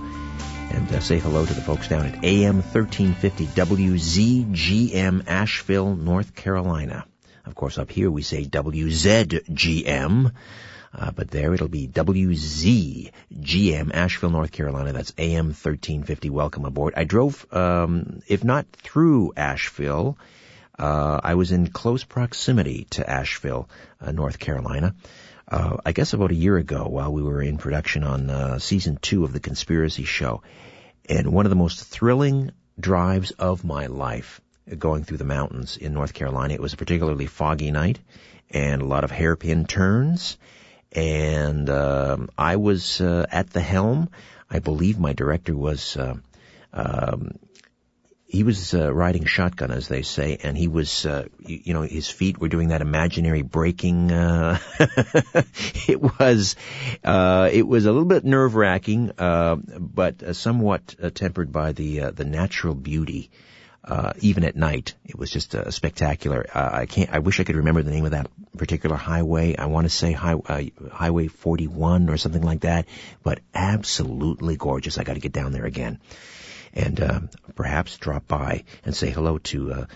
and uh, say hello to the folks down at AM 1350 WZGM Asheville, North Carolina. Of course, up here we say WZGM. Uh, but there it'll be WZGM, Asheville, North Carolina. That's AM 1350. Welcome aboard. I drove, um, if not through Asheville, uh, I was in close proximity to Asheville, uh, North Carolina. Uh, I guess about a year ago while we were in production on uh, season two of The Conspiracy Show. And one of the most thrilling drives of my life going through the mountains in North Carolina. It was a particularly foggy night and a lot of hairpin turns and um, I was uh, at the helm. I believe my director was. Uh, um, he was uh, riding shotgun, as they say, and he was, uh, you, you know, his feet were doing that imaginary braking. Uh, it was, uh, it was a little bit nerve wracking, uh, but somewhat tempered by the the natural beauty uh, even at night. It was just uh, spectacular. Uh, I can't. I wish I could remember the name of that particular highway. I want to say high, uh, Highway 41 or something like that. But absolutely gorgeous. I got to get down there again, and uh, perhaps drop by and say hello to uh,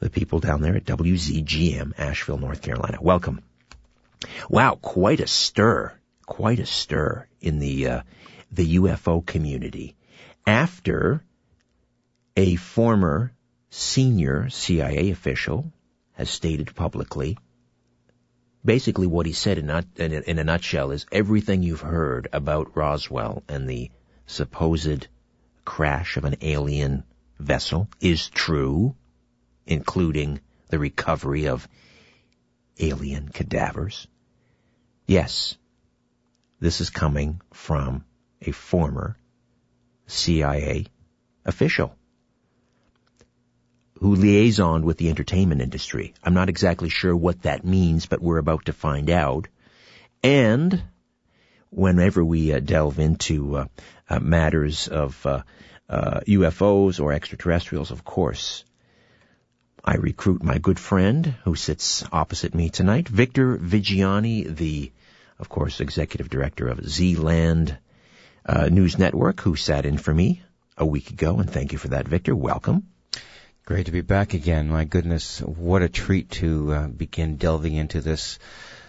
the people down there at WZGM, Asheville, North Carolina. Welcome. Wow, quite a stir. Quite a stir in the uh, the UFO community after a former senior CIA official has stated publicly basically what he said in, in, a nutshell is everything you've heard about Roswell and the supposed crash of an alien vessel is true, including the recovery of alien cadavers. Yes, this is coming from a former CIA official who liaisoned with the entertainment industry. I'm not exactly sure what that means, but we're about to find out. And whenever we uh, delve into uh, uh, matters of UFOs uh, or extraterrestrials, of course, I recruit my good friend who sits opposite me tonight, Victor Viggiani, the, of course, executive director of Zland uh, News Network, who sat in for me a week ago. And thank you for that, Victor. Welcome. Great to be back again. My goodness, what a treat to uh, begin delving into this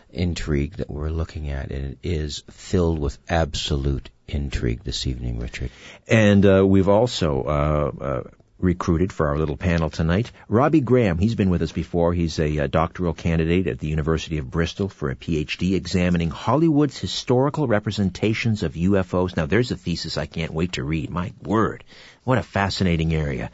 intrigue that we're looking at. And it is filled with absolute intrigue this evening, Richard. And uh, we've also uh, uh recruited for our little panel tonight. Robbie Graham, he's been with us before. He's a, a, uh, doctoral candidate at the University of Bristol for a PhD examining Hollywood's historical representations of UFOs. Now there's a thesis I can't wait to read. My word. What a fascinating area.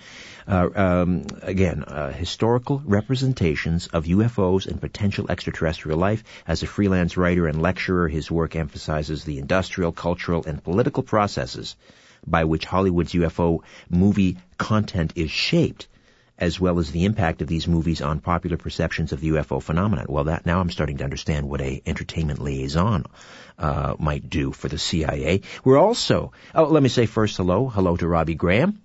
Uh, um, again, uh, historical representations of UFOs and potential extraterrestrial life. As a freelance writer and lecturer, his work emphasizes the industrial, cultural, and political processes by which Hollywood's UFO movie content is shaped as well as the impact of these movies on popular perceptions of the UFO phenomenon. Well, that now I'm starting to understand what a entertainment liaison uh, might do for the CIA. We're also, oh, let me say first hello, hello to Robbie Graham.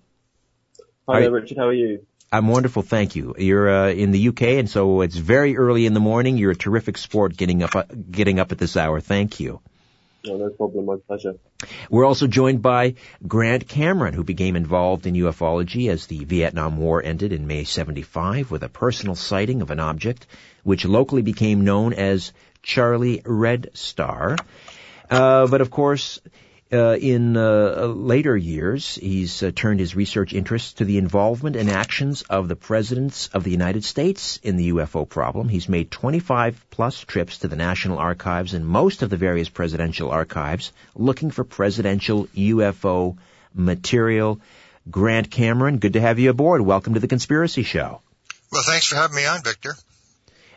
Hi there, Richard. How are you? I'm wonderful, thank you. You're uh, in the UK, and so it's very early in the morning. You're a terrific sport getting up, uh, getting up at this hour. Thank you. No, no problem. My pleasure. We're also joined by Grant Cameron, who became involved in ufology as the Vietnam War ended in May 75 with a personal sighting of an object which locally became known as Charlie Red Star. Uh, but of course, uh, in uh, later years, he's uh, turned his research interests to the involvement and actions of the presidents of the United States in the UFO problem. He's made 25 plus trips to the National Archives and most of the various presidential archives looking for presidential UFO material. Grant Cameron, good to have you aboard. Welcome to the Conspiracy Show. Well, thanks for having me on, Victor.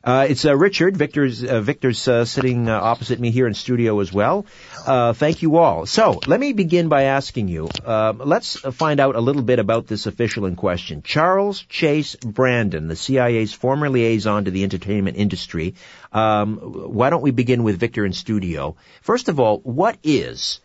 Uh, it's uh, Richard. Victor's uh, Victor's uh, sitting uh, opposite me here in studio as well. Uh, thank you all. So let me begin by asking you. let's find out a little bit about this official in question, Charles Chase Brandon, the CIA's former liaison to the entertainment industry. Um, why don't we begin with Victor in studio? First of all, what is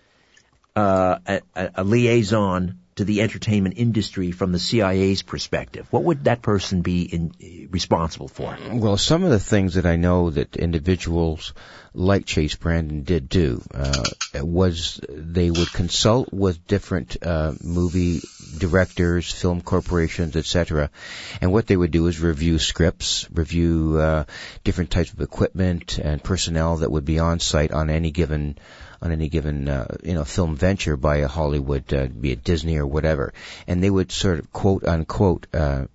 a, a liaison to the entertainment industry from the CIA's perspective? What would that person be in, responsible for? Well, some of the things that I know that individuals like Chase Brandon did do uh, was they would consult with different uh, movie directors, film corporations, etc. And what they would do is review scripts, review uh, different types of equipment and personnel that would be on site on any given on any given uh, you know film venture by a Hollywood, uh, be it Disney or whatever, and they would sort of quote unquote uh,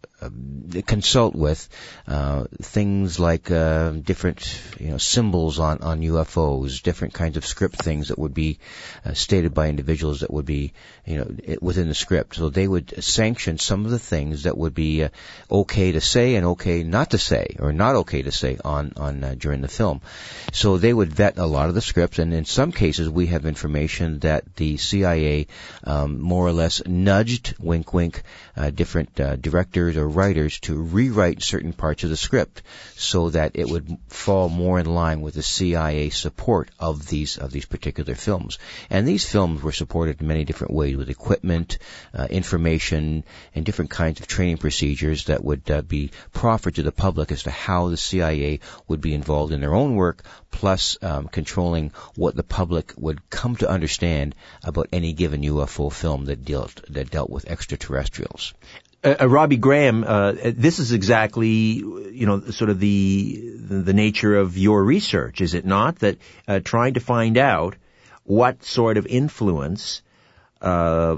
consult with uh, things like uh, different you know symbols on on UFOs, different kinds of script things that would be uh, stated by individuals that would be you know within the script. So they would sanction some of the things that would be uh, okay to say and okay not to say, or not okay to say on on uh, during the film. So they would vet a lot of the scripts, and in some cases we have information that the CIA um, more or less nudged, wink wink, different directors or writers to rewrite certain parts of the script so that it would fall more in line with the CIA support of these of these particular films. And these films were supported in many different ways with equipment, uh, information, and different kinds of training procedures that would uh, be proffered to the public as to how the CIA would be involved in their own work, plus um, controlling what the public would come to understand about any given UFO film that dealt that dealt with extraterrestrials. Uh, uh, Robbie Graham, uh, this is exactly, you know, sort of the the nature of your research, is it not? That uh, trying to find out what sort of influence uh,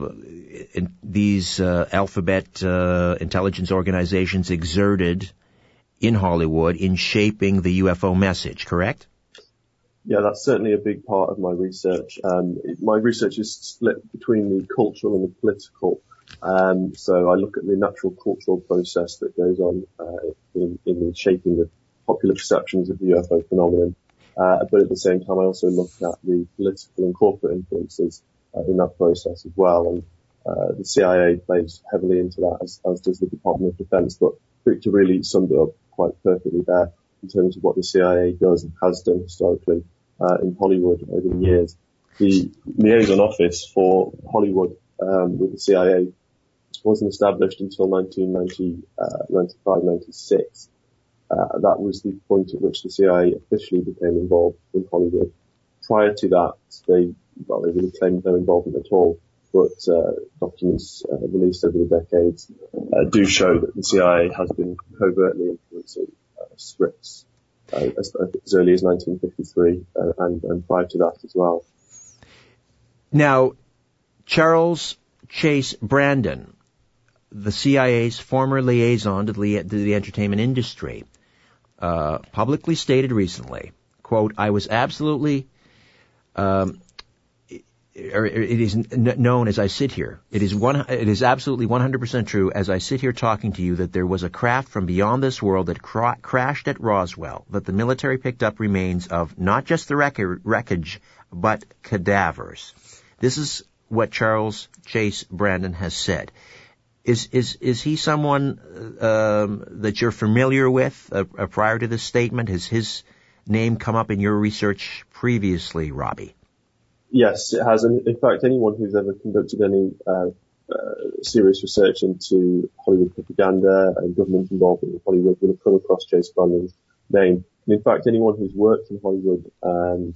in these uh, alphabet intelligence organizations exerted in Hollywood in shaping the UFO message, correct? Yeah, that's certainly a big part of my research. Um, my research is split between the cultural and the political. Um, so I look at the natural cultural process that goes on uh, in, in shaping the popular perceptions of the UFO phenomenon. Uh, but at the same time, I also look at the political and corporate influences uh, in that process as well. And uh, the CIA plays heavily into that, as, as does the Department of Defense. But Victor really summed it up quite perfectly there in terms of what the CIA does and has done historically uh, in Hollywood over the years. The liaison office for Hollywood um, with the CIA wasn't established until 1995-96. Uh, that was the point at which the CIA officially became involved in Hollywood. Prior to that, they, well, they really claimed no involvement at all, but uh, documents uh, released over the decades uh, do show that the CIA has been covertly influencing uh, scripts uh, as, as, early as 1953 and, and prior to that as well. Now, Charles Chase Brandon, the CIA's former liaison to the, to the entertainment industry, uh, publicly stated recently, quote, I was absolutely, um, or it is known as I sit here. It is one, it is absolutely 100% true as I sit here talking to you that there was a craft from beyond this world that cra- crashed at Roswell, that the military picked up remains of not just the wreck- wreckage, but cadavers. This is what Charles Chase Brandon has said. Is is is he someone um, that you're familiar with uh, uh, prior to this statement? Has his name come up in your research previously, Robbie? Yes, it has. In fact, anyone who's ever conducted any uh, uh, serious research into Hollywood propaganda and government involvement in Hollywood will have come across Chase Brandon's name. And in fact, anyone who's worked in Hollywood um,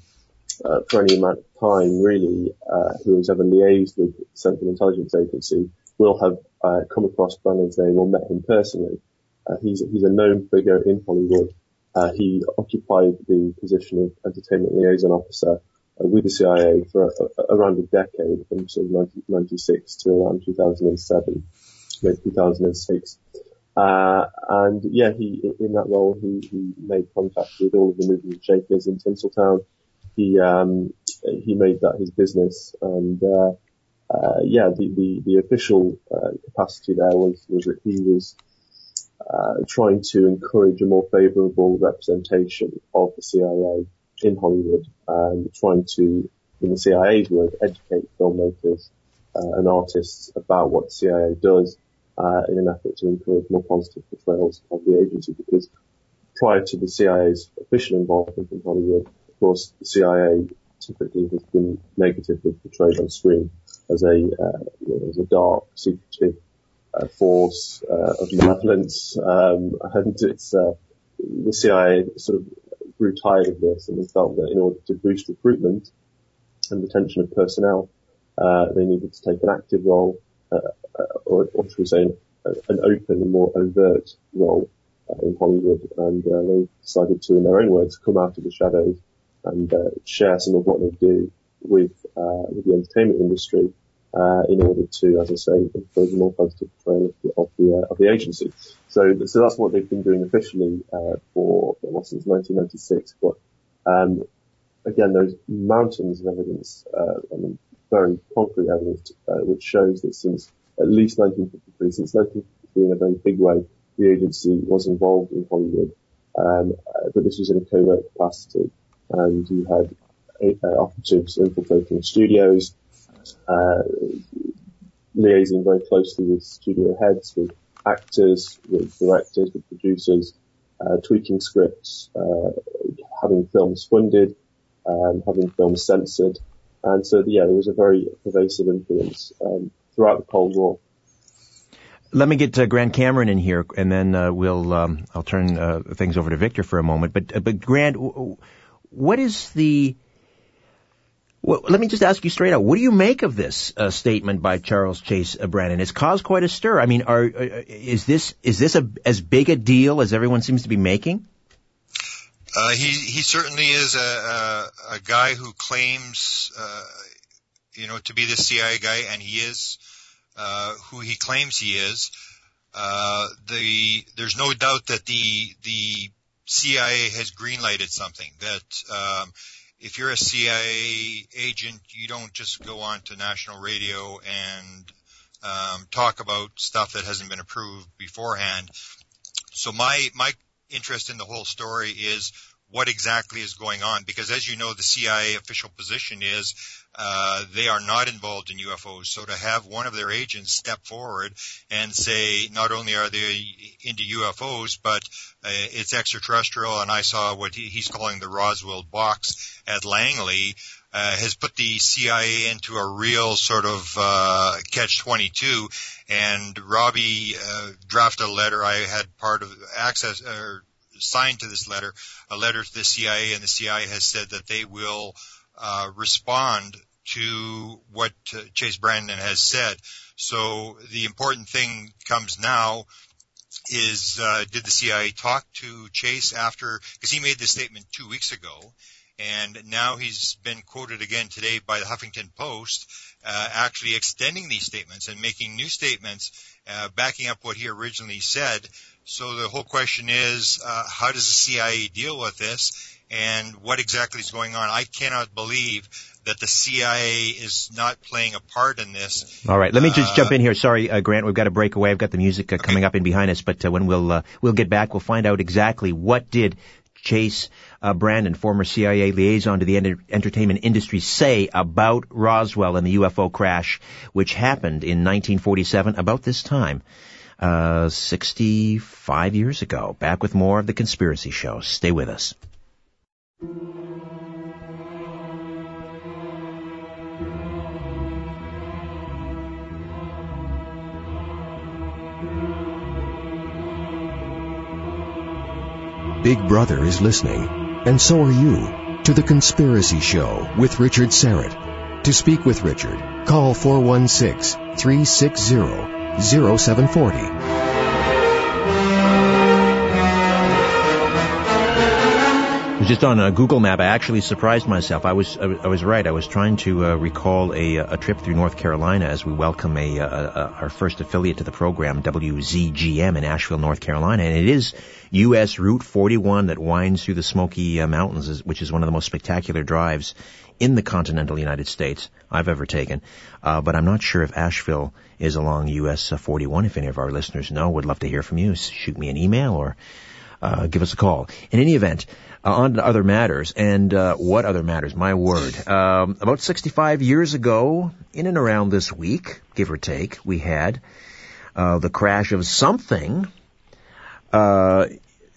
uh, for any amount of time, really, uh, who has ever liaised with Central Intelligence Agency, will have uh, come across Brandon's name or met him personally. Uh, he's he's a known figure in Hollywood. Uh, he occupied the position of entertainment liaison officer uh, with the CIA for a, a, around a decade, from sort of 1996 to around 2007, maybe 2006. Uh, and yeah, he in that role he, he made contact with all of the and shakers in Tinseltown. He um, he made that his business, and uh, uh, yeah, the, the, the official uh, capacity there was, was that he was uh, trying to encourage a more favourable representation of the CIA in Hollywood, and trying to, in the CIA's word, educate filmmakers uh, and artists about what the CIA does uh, in an effort to encourage more positive portrayals of the agency. Because prior to the CIA's official involvement in Hollywood, of course, the CIA typically has been negatively portrayed on screen as a uh, as a dark, secretive uh, force uh, of malevolence, um, and it's uh, the CIA sort of grew tired of this and they felt that in order to boost recruitment and retention of personnel, uh, they needed to take an active role, uh, uh, or, or should we say, an, open and more overt role in Hollywood, and they decided to, in their own words, come out of the shadows and share some of what they do with uh, with the entertainment industry uh, in order to, as I say, encourage a more positive portrayal of the, uh, of the agency. So, so that's what they've been doing officially, uh, for, well, since 1996. But, um, again, there's mountains of evidence, uh, I mean, very concrete evidence, uh, which shows that since at least 1953, since 1953 in a very big way, the agency was involved in Hollywood. Um, uh, but this was in a covert capacity and you had uh, operatives infiltrating studios, uh, liaising very closely with studio heads, with actors, with directors, with producers, uh, tweaking scripts, uh, having films funded, um, having films censored. And so, yeah, there was a very pervasive influence um, throughout the Cold War. Let me get uh, Grant Cameron in here, and then uh, we'll um, I'll turn uh, things over to Victor for a moment. But uh, but Grant, what is the well, let me just ask you straight out. What do you make of this uh, statement by Charles Chase uh, Brandon? It's caused quite a stir. I mean, are, uh, is this is this a, as big a deal as everyone seems to be making? Uh, he he certainly is a, a, a guy who claims, uh, you know, to be the CIA guy, and he is uh, who he claims he is. the there's no doubt that the the CIA has greenlighted something that. Um, if you're a CIA agent, you don't just go on to national radio and um, talk about stuff that hasn't been approved beforehand. So my my interest in the whole story is what exactly is going on because as you know the CIA official position is uh, they are not involved in UFOs so to have one of their agents step forward and say not only are they into UFOs but uh, it's extraterrestrial and I saw what he, he's calling the Roswell box at Langley uh, has put the CIA into a real sort of uh, catch-22. And Robbie uh, drafted a letter. I had part of access or signed to this letter, a letter to the CIA, and the CIA has said that they will uh, respond to what uh, Chase Brandon has said. So the important thing comes now is uh, did the CIA talk to Chase after because he made this statement two weeks ago, and now he's been quoted again today by the Huffington Post, uh, actually extending these statements and making new statements, uh, backing up what he originally said. So the whole question is, uh, how does the CIA deal with this, and what exactly is going on? I cannot believe that the CIA is not playing a part in this. All right, let me just uh, jump in here. Sorry, uh, Grant, we've got to break away. I've got the music uh, okay. coming up in behind us, but uh, when we'll uh, we'll get back, we'll find out exactly what did Chase uh, Brandon, former CIA liaison to the enter- entertainment industry, say about Roswell and the UFO crash, which happened in 1947, about this time, uh, 65 years ago. Back with more of the Conspiracy Show. Stay with us. Big Brother is listening, and so are you, to The Conspiracy Show with Richard Syrett. To speak with Richard, call 416 360 0740. just on a Google map. I actually surprised myself. I was I was right. I was trying to uh, recall a, a trip through North Carolina as we welcome a, a, a, our first affiliate to the program, WZGM in Asheville, North Carolina, and it is U.S. Route 41 that winds through the Smoky uh, Mountains, which is one of the most spectacular drives in the continental United States I've ever taken. Uh, but I'm not sure if Asheville is along US 41. If any of our listeners know, would love to hear from you. Shoot me an email or uh, give us a call. In any event, uh, on to other matters. And uh, what other matters? My word. Um, about 65 years ago, in and around this week, give or take, we had uh, the crash of something uh,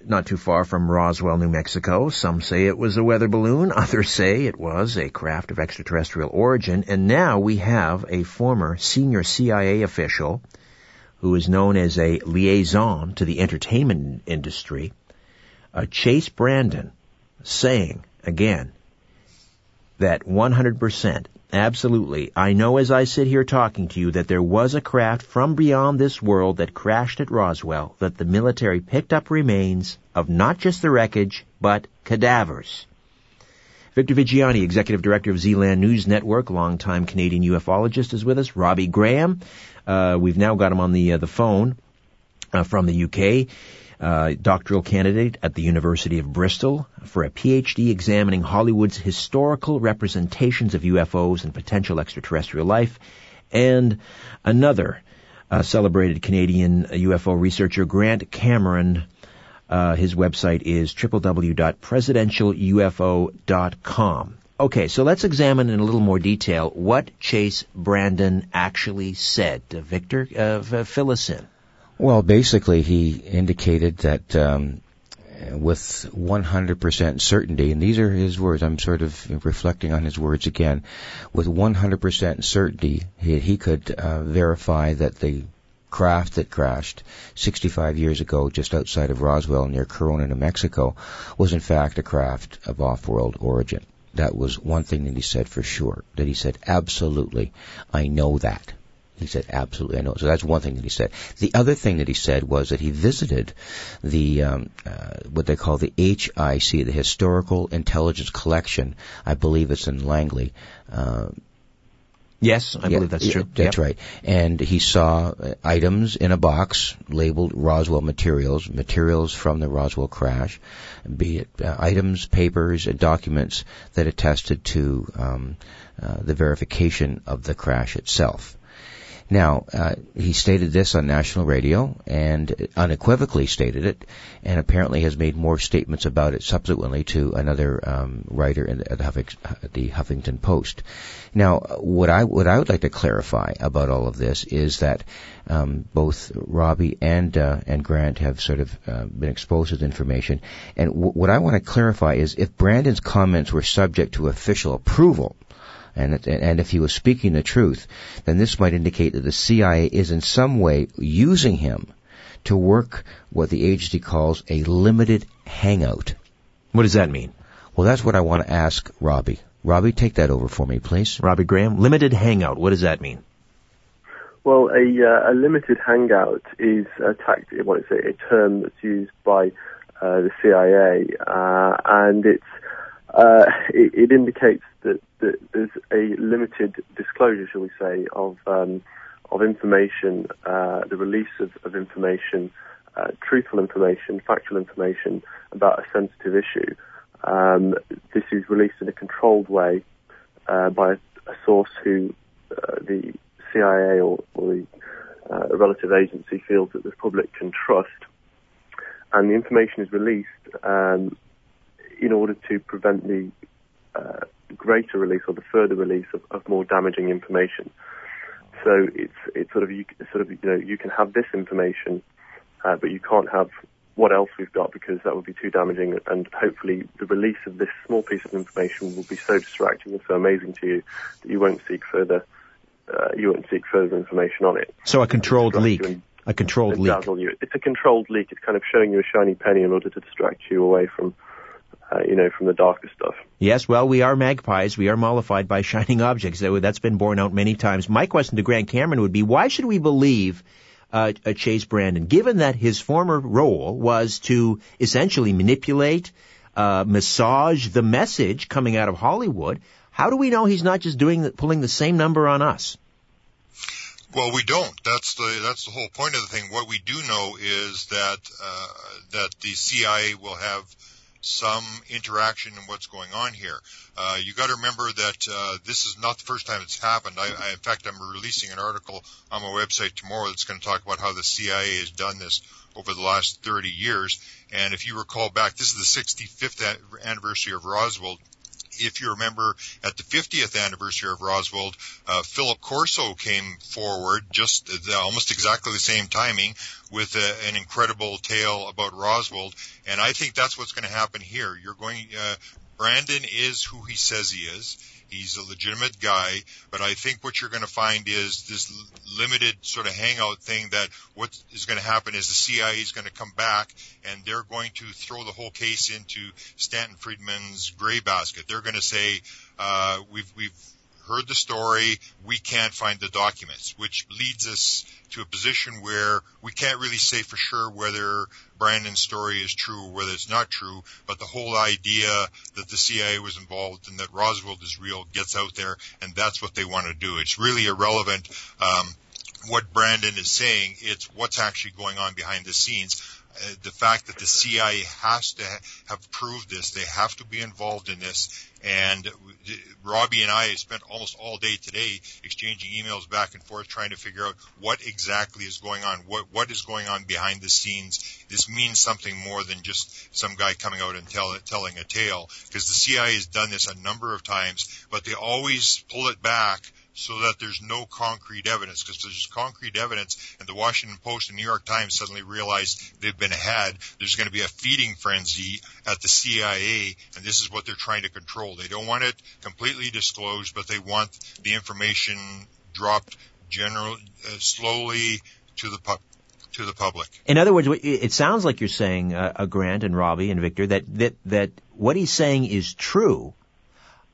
not too far from Roswell, New Mexico. Some say it was a weather balloon. Others say it was a craft of extraterrestrial origin. And now we have a former senior CIA official who is known as a liaison to the entertainment industry uh, Chase Brandon saying again that 100%, absolutely, I know as I sit here talking to you that there was a craft from beyond this world that crashed at Roswell, that the military picked up remains of not just the wreckage, but cadavers. Victor Viggiani, Executive Director of Zland News Network, longtime Canadian ufologist, is with us. Robbie Graham, uh, we've now got him on the uh, the phone uh, from the UK uh, doctoral candidate at the University of Bristol for a PhD examining Hollywood's historical representations of UFOs and potential extraterrestrial life, and another uh, celebrated Canadian UFO researcher, Grant Cameron. Uh, his website is www.presidentialufo.com. Okay, so let's examine in a little more detail what Chase Brandon actually said. Victor, uh, fill us in. Well, basically, he indicated that um, with 100% certainty, and these are his words, I'm sort of reflecting on his words again, with 100% certainty, he, he could uh, verify that the craft that crashed 65 years ago just outside of Roswell near Corona, New Mexico, was in fact a craft of off-world origin. That was one thing that he said for sure. That he said, absolutely, I know that. He said, absolutely, I know. So that's one thing that he said. The other thing that he said was that he visited the, um, uh, what they call the HIC, the Historical Intelligence Collection. I believe it's in Langley. Uh, Yes, I Yeah, believe that's true. That's Yep. right. And he saw uh, items in a box labeled Roswell materials, materials from the Roswell crash, be it uh, items, papers, and documents that attested to um, uh, the verification of the crash itself. Now, uh, he stated this on national radio and unequivocally stated it, and apparently has made more statements about it subsequently to another um, writer in at the, Huffing, the Huffington Post. Now, what I what I would like to clarify about all of this is that um, both Robbie and uh, and Grant have sort of uh, been exposed to the information, and w- what I want to clarify is if Brandon's comments were subject to official approval, and it- and if he was speaking the truth, then this might indicate that the CIA is in some way using him to work what the agency calls a limited hangout. What does that mean? Well, that's what I want to ask Robbie. Robbie, take that over for me, please. Robbie Graham, limited hangout. What does that mean? Well, a, uh, a limited hangout is a tactic, what is it, a term that's used by uh, the CIA, uh, and it's uh, it, it indicates that, that there's a limited disclosure, shall we say, of um, of information, uh, the release of, of information, uh, truthful information, factual information about a sensitive issue. Um, this is released in a controlled way uh, by a, a source who uh, the CIA or, or the uh, a relative agency feels that the public can trust, and the information is released um, in order to prevent the uh, greater release or the further release of, of more damaging information. So it's it's sort of you sort of you know you can have this information, uh, but you can't have what else we've got because that would be too damaging. And hopefully, the release of this small piece of information will be so distracting and so amazing to you that you won't seek further. Uh, you won't seek further information on it. So a controlled leak. and- A controlled leak. you. It's a controlled leak. It's kind of showing you a shiny penny in order to distract you away from, uh, you know, from the darker stuff. Yes, well, we are magpies. We are mollified by shining objects. That- That's been borne out many times. My question to Grant Cameron would be, why should we believe uh, uh, Chase Brandon, given that his former role was to essentially manipulate, uh, massage the message coming out of Hollywood? How do we know he's not just doing, the, pulling the same number on us? Well, we don't. That's the that's the whole point of the thing. What we do know is that uh, that the CIA will have some interaction in what's going on here. Uh, you got to remember that uh, this is not the first time it's happened. I, I, in fact, I'm releasing an article on my website tomorrow that's going to talk about how the CIA has done this over the last 30 years. And if you recall back, this is the 65th anniversary of Roswell if you remember at the 50th anniversary of Roswell, uh, Philip Corso came forward just the, almost exactly the same timing with a, an incredible tale about Roswell. And I think that's what's going to happen here. You're going, uh, Brandon is who he says he is. He's a legitimate guy, but I think what you're going to find is this limited sort of hangout thing that what is going to happen is the CIA is going to come back and they're going to throw the whole case into Stanton Friedman's gray basket. They're going to say, uh, we've, we've heard the story, we can't find the documents, which leads us to a position where we can't really say for sure whether Brandon's story is true or whether it's not true, but the whole idea that the CIA was involved and that Roswell is real gets out there, and that's what they want to do. It's really irrelevant um, what Brandon is saying, it's what's actually going on behind the scenes. The fact that the CIA has to ha- have proved this, they have to be involved in this, and Robbie and I spent almost all day today exchanging emails back and forth trying to figure out what exactly is going on, what what is going on behind the scenes. This means something more than just some guy coming out and tell, telling a tale, because the CIA has done this a number of times, but they always pull it back so that there's no concrete evidence. Because there's concrete evidence, and the Washington Post and New York Times suddenly realize they've been had. There's going to be a feeding frenzy at the CIA, and this is what they're trying to control. They don't want it completely disclosed, but they want the information dropped general uh, slowly to the pub to the public. In other words, it sounds like you're saying, uh, uh, Grant and Robbie and Victor, that that that what he's saying is true,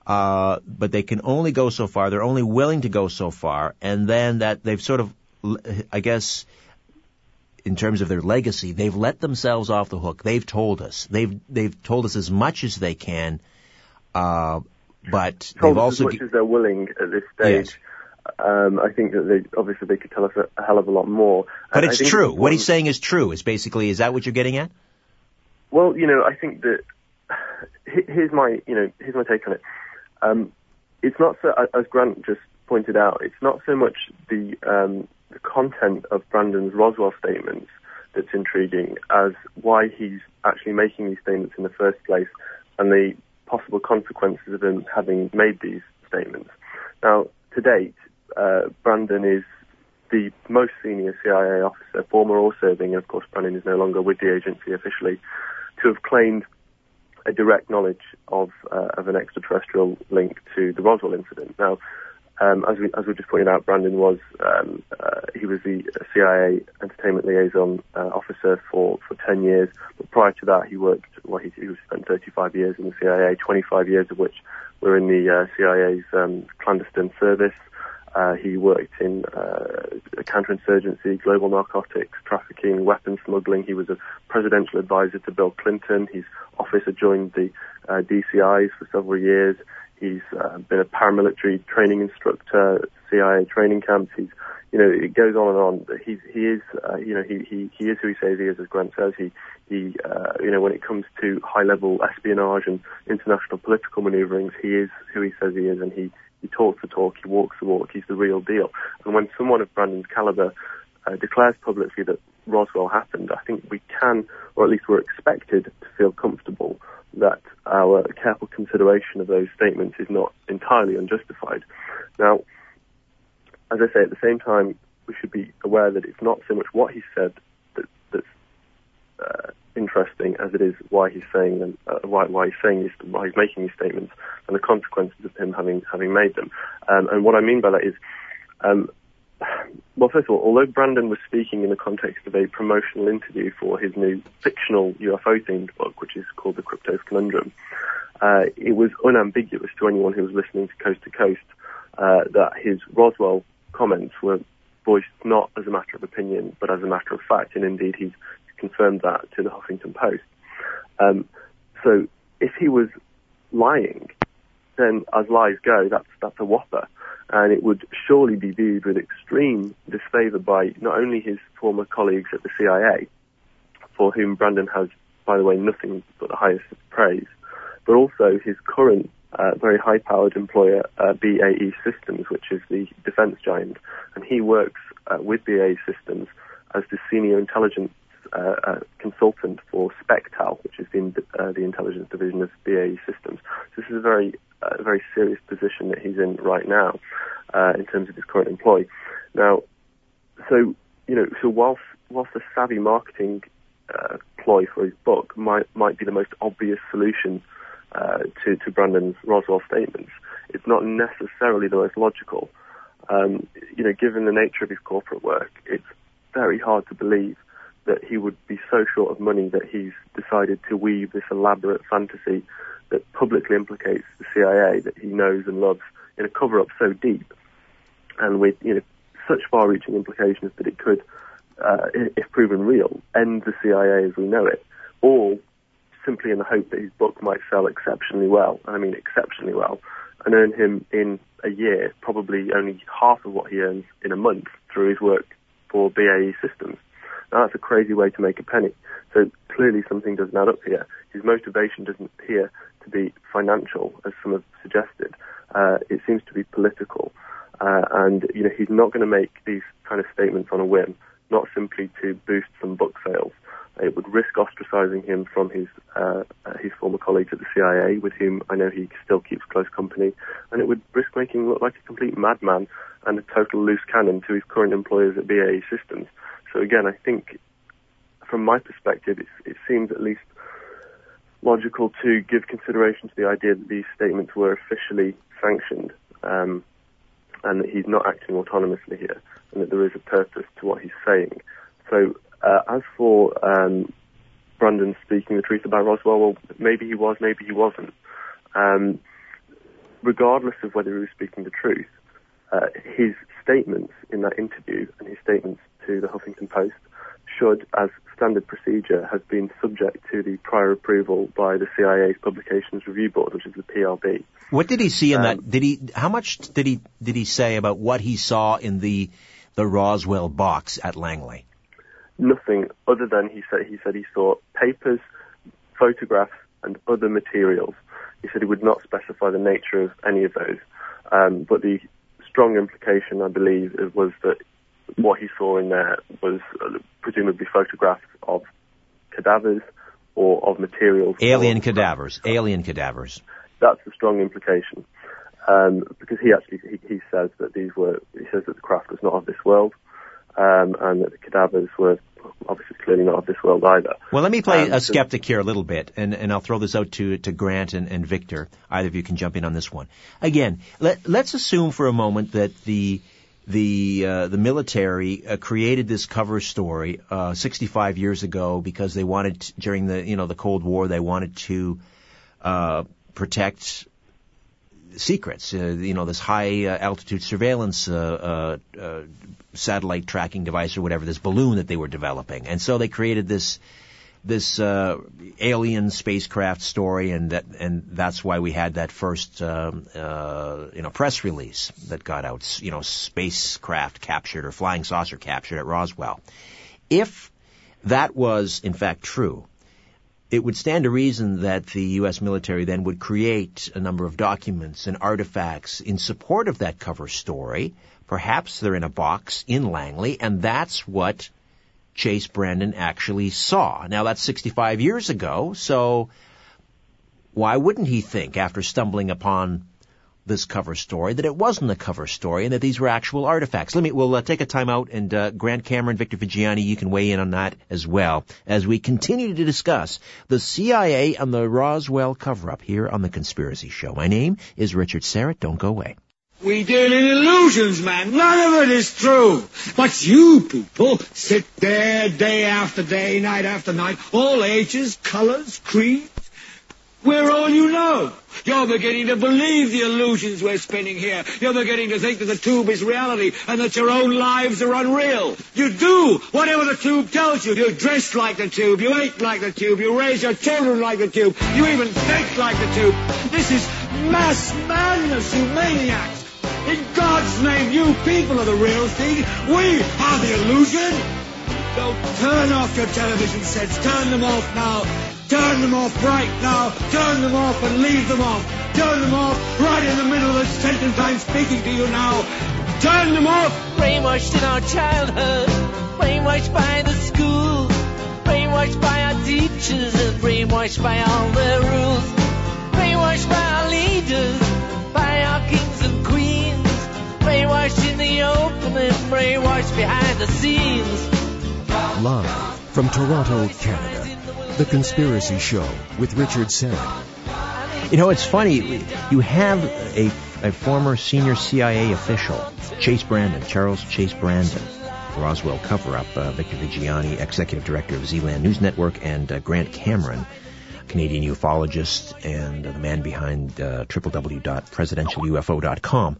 uh, but they can only go so far. They're only willing to go so far, and then that they've sort of, I guess, in terms of their legacy, they've let themselves off the hook. They've told us. They've they've told us as much as they can, uh, but Told they've also as much as they're willing at this stage. Yes. Um, I think that they obviously they could tell us a, a hell of a lot more. But And it's true. What he's saying is true. Is basically is that what you're getting at? Well, you know, I think that here's my, you know, here's my take on it. Um, it's not so, as Grant just pointed out, it's not so much the um, the content of Brandon's Roswell statements that's intriguing as why he's actually making these statements in the first place and the possible consequences of him having made these statements. Now, to date, uh, Brandon is the most senior CIA officer, former or serving, and of course Brandon is no longer with the agency officially, to have claimed a direct knowledge of uh, of an extraterrestrial link to the Roswell incident. Now, um, as we as we just pointed out, Brandon was um, uh, he was the CIA entertainment liaison uh, officer for, for ten years. But prior to that, he worked well. He, he spent 35 years in the CIA, 25 years of which were in the uh, CIA's um, clandestine service. Uh, he worked in uh, counterinsurgency, global narcotics, trafficking, weapons smuggling. He was a presidential advisor to Bill Clinton. His office had joined the uh, DCIs for several years. He's uh, been a paramilitary training instructor, CIA training camps. He's, you know, it goes on and on. He's, he is, uh, you know, he, he, he is who he says he is, as Grant says. He, he, uh, you know, when it comes to high-level espionage and international political maneuverings, he is who he says he is, and he, he talks the talk, he walks the walk, he's the real deal. And when someone of Brandon's caliber uh, declares publicly that Roswell happened, I think we can, or at least we're expected to feel comfortable that our careful consideration of those statements is not entirely unjustified. Now, as I say, at the same time, we should be aware that it's not so much what he said that, that's uh, interesting as it is why he's saying them, uh, why, why he's saying these, why he's making these statements, and the consequences of him having having made them. Um, and what I mean by that is, um, well, first of all, although Brandon was speaking in the context of a promotional interview for his new fictional UFO-themed book, which is called The Cryptos Conundrum, uh, it was unambiguous to anyone who was listening to Coast to Coast uh, that his Roswell comments were voiced not as a matter of opinion, but as a matter of fact, and indeed he's confirmed that to the Huffington Post. Um, so if he was lying, then as lies go, that's that's a whopper, and it would surely be viewed with extreme disfavour by not only his former colleagues at the CIA, for whom Brandon has, by the way, nothing but the highest praise, but also his current uh, very high-powered employer, uh, BAE Systems, which is the defence giant, and he works uh, with BAE Systems as the senior intelligence uh, consultant for Spectal, which is the, uh, the intelligence division of BAE Systems. So this is a very, uh, very serious position that he's in right now uh, in terms of his current employ. Now, so you know, so whilst whilst a savvy marketing uh, ploy for his book might might be the most obvious solution uh, to to Brandon's Roswell statements, it's not necessarily the most logical. Um, you know, given the nature of his corporate work, it's very hard to believe that he would be so short of money that he's decided to weave this elaborate fantasy that publicly implicates the CIA that he knows and loves in a cover-up so deep and with you know such far-reaching implications that it could, uh, if proven real, end the CIA as we know it, or simply in the hope that his book might sell exceptionally well, and I mean exceptionally well, and earn him in a year probably only half of what he earns in a month through his work for BAE Systems. That's a crazy way to make a penny. So clearly something doesn't add up here. His motivation doesn't appear to be financial, as some have suggested. Uh, it seems to be political. Uh, and, you know, he's not going to make these kind of statements on a whim, not simply to boost some book sales. It would risk ostracizing him from his uh, his former colleagues at the CIA, with whom I know he still keeps close company, and it would risk making him look like a complete madman and a total loose cannon to his current employers at BAE Systems. So again, I think, from my perspective, it seems at least logical to give consideration to the idea that these statements were officially sanctioned, um, and that he's not acting autonomously here, and that there is a purpose to what he's saying. So, uh, as for um, Brandon speaking the truth about Roswell, well, maybe he was, maybe he wasn't. Um, regardless of whether he was speaking the truth, uh, his statements in that interview and his statements to the Huffington Post should, as standard procedure, have been subject to the prior approval by the CIA's Publications Review Board, which is the PRB. What did he see in um, that? Did he? How much did he did he say about what he saw in the the Roswell box at Langley? Nothing other than he said he said he saw papers, photographs, and other materials. He said he would not specify the nature of any of those, um, but the strong implication, I believe, was that what he saw in there was uh, presumably photographs of cadavers or of materials. Alien cadavers. Alien cadavers. That's the strong implication. Um, because he actually he, he, says that these were he says that the craft was not of this world, um, and that the cadavers were obviously clearly not of this world either. Well, let me play um, a skeptic here a little bit, and, and I'll throw this out to to Grant and, and Victor. Either of you can jump in on this one. Again, let, let's assume for a moment that the the uh, the military uh, created this cover story uh, 65 years ago because they wanted to, during the you know the Cold War they wanted to uh, protect secrets. Uh, you know this high uh, altitude surveillance uh, uh, uh, satellite tracking device or whatever this balloon that they were developing, and so they created this this uh, alien spacecraft story, and that and that's why we had that first um, uh, you know press release that got out. You know, spacecraft captured or flying saucer captured at Roswell. If that was in fact true, it would stand to reason that the U.S. military then would create a number of documents and artifacts in support of that cover story. Perhaps they're in a box in Langley, and that's what Chase Brandon actually saw. Now that's 65 years ago, so why wouldn't he think after stumbling upon this cover story that it wasn't a cover story and that these were actual artifacts. Let me, we'll uh, take a time out and uh, Grant Cameron, Victor Viggiani, you can weigh in on that as well as we continue to discuss the CIA and the Roswell cover-up here on The Conspiracy Show. My name is Richard Syrett. Don't go away. We deal in illusions, man. None of it is true. But you people sit there day after day, night after night, all ages, colors, creeds. We're all you know. You're beginning to believe the illusions we're spinning here. You're beginning to think that the tube is reality and that your own lives are unreal. You do whatever the tube tells you. You dress like the tube. You eat like the tube. You raise your children like the tube. You even think like the tube. This is mass madness, you maniacs. In God's name, you people are the real thing. We are the illusion. So turn off your television sets. Turn them off now. Turn them off right now. Turn them off and leave them off. Turn them off right in the middle of the sentence I'm speaking to you now. Turn them off. Brainwashed in our childhood. Brainwashed by the school. Brainwashed by our teachers and brainwashed by all the rules. Brainwashed by our leaders. And brainwashed behind the scenes. Live from Toronto, Canada, The Conspiracy Show with Richard Syrett. You know, it's funny. You have a, a former senior CIA official, Chase Brandon, Charles Chase Brandon, Roswell cover-up, uh, Victor Viggiani, executive director of Zealand News Network, and uh, Grant Cameron, Canadian ufologist and uh, the man behind uh, www.presidentialufo.com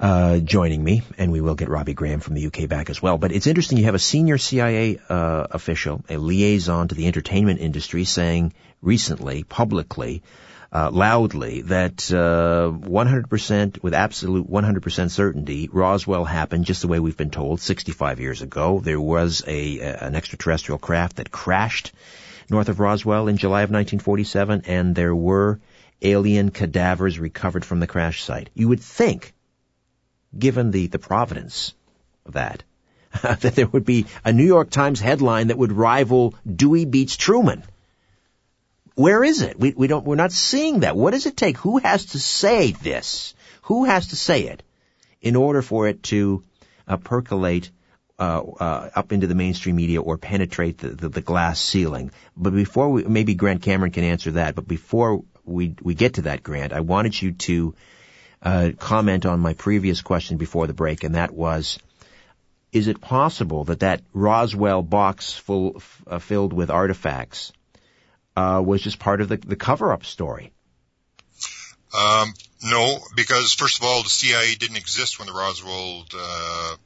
uh, joining me, and we will get Robbie Graham from the UK back as well. But it's interesting. You have a senior CIA uh, official, a liaison to the entertainment industry, saying recently, publicly, uh, loudly that 100% uh, with absolute 100% certainty Roswell happened just the way we've been told 65 years ago. There was a, a an extraterrestrial craft that crashed north of Roswell in July of 1947 and there were alien cadavers recovered from the crash site. You would think given the, the providence of that, that there would be a New York Times headline that would rival Dewey beats Truman. Where is it? We, we don't, we're not seeing that. What does it take? Who has to say this? Who has to say it in order for it to uh, percolate uh, uh, up into the mainstream media or penetrate the, the, the, glass ceiling. But before we, maybe Grant Cameron can answer that. But before we we get to that, Grant, I wanted you to uh, comment on my previous question before the break, and that was, is it possible that that Roswell box full uh, filled with artifacts uh, was just part of the, the cover-up story? Um, no, because first of all, the CIA didn't exist when the Roswell uh,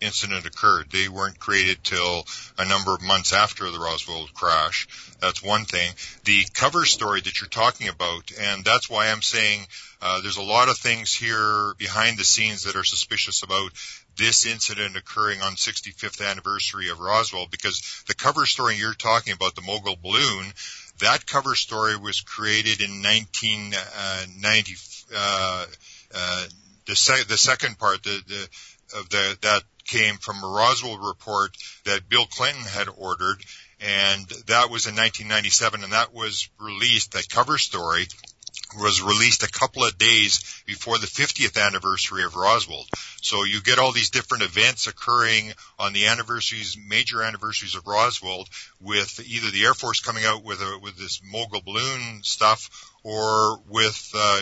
incident occurred. They weren't created till a number of months after the Roswell crash. That's one thing. The cover story that you're talking about, and that's why I'm saying uh, there's a lot of things here behind the scenes that are suspicious about this incident occurring on 65th anniversary of Roswell because the cover story you're talking about, the mogul balloon, that cover story was created in 1990. Uh, uh, uh, the, se- the second part, the, the, of the, that came from a Roswell report that Bill Clinton had ordered, and that was in 1997, and that was released, that cover story was released a couple of days before the 50th anniversary of Roswell. So you get all these different events occurring on the anniversaries, major anniversaries of Roswell with either the Air Force coming out with a, with this mogul balloon stuff or with uh,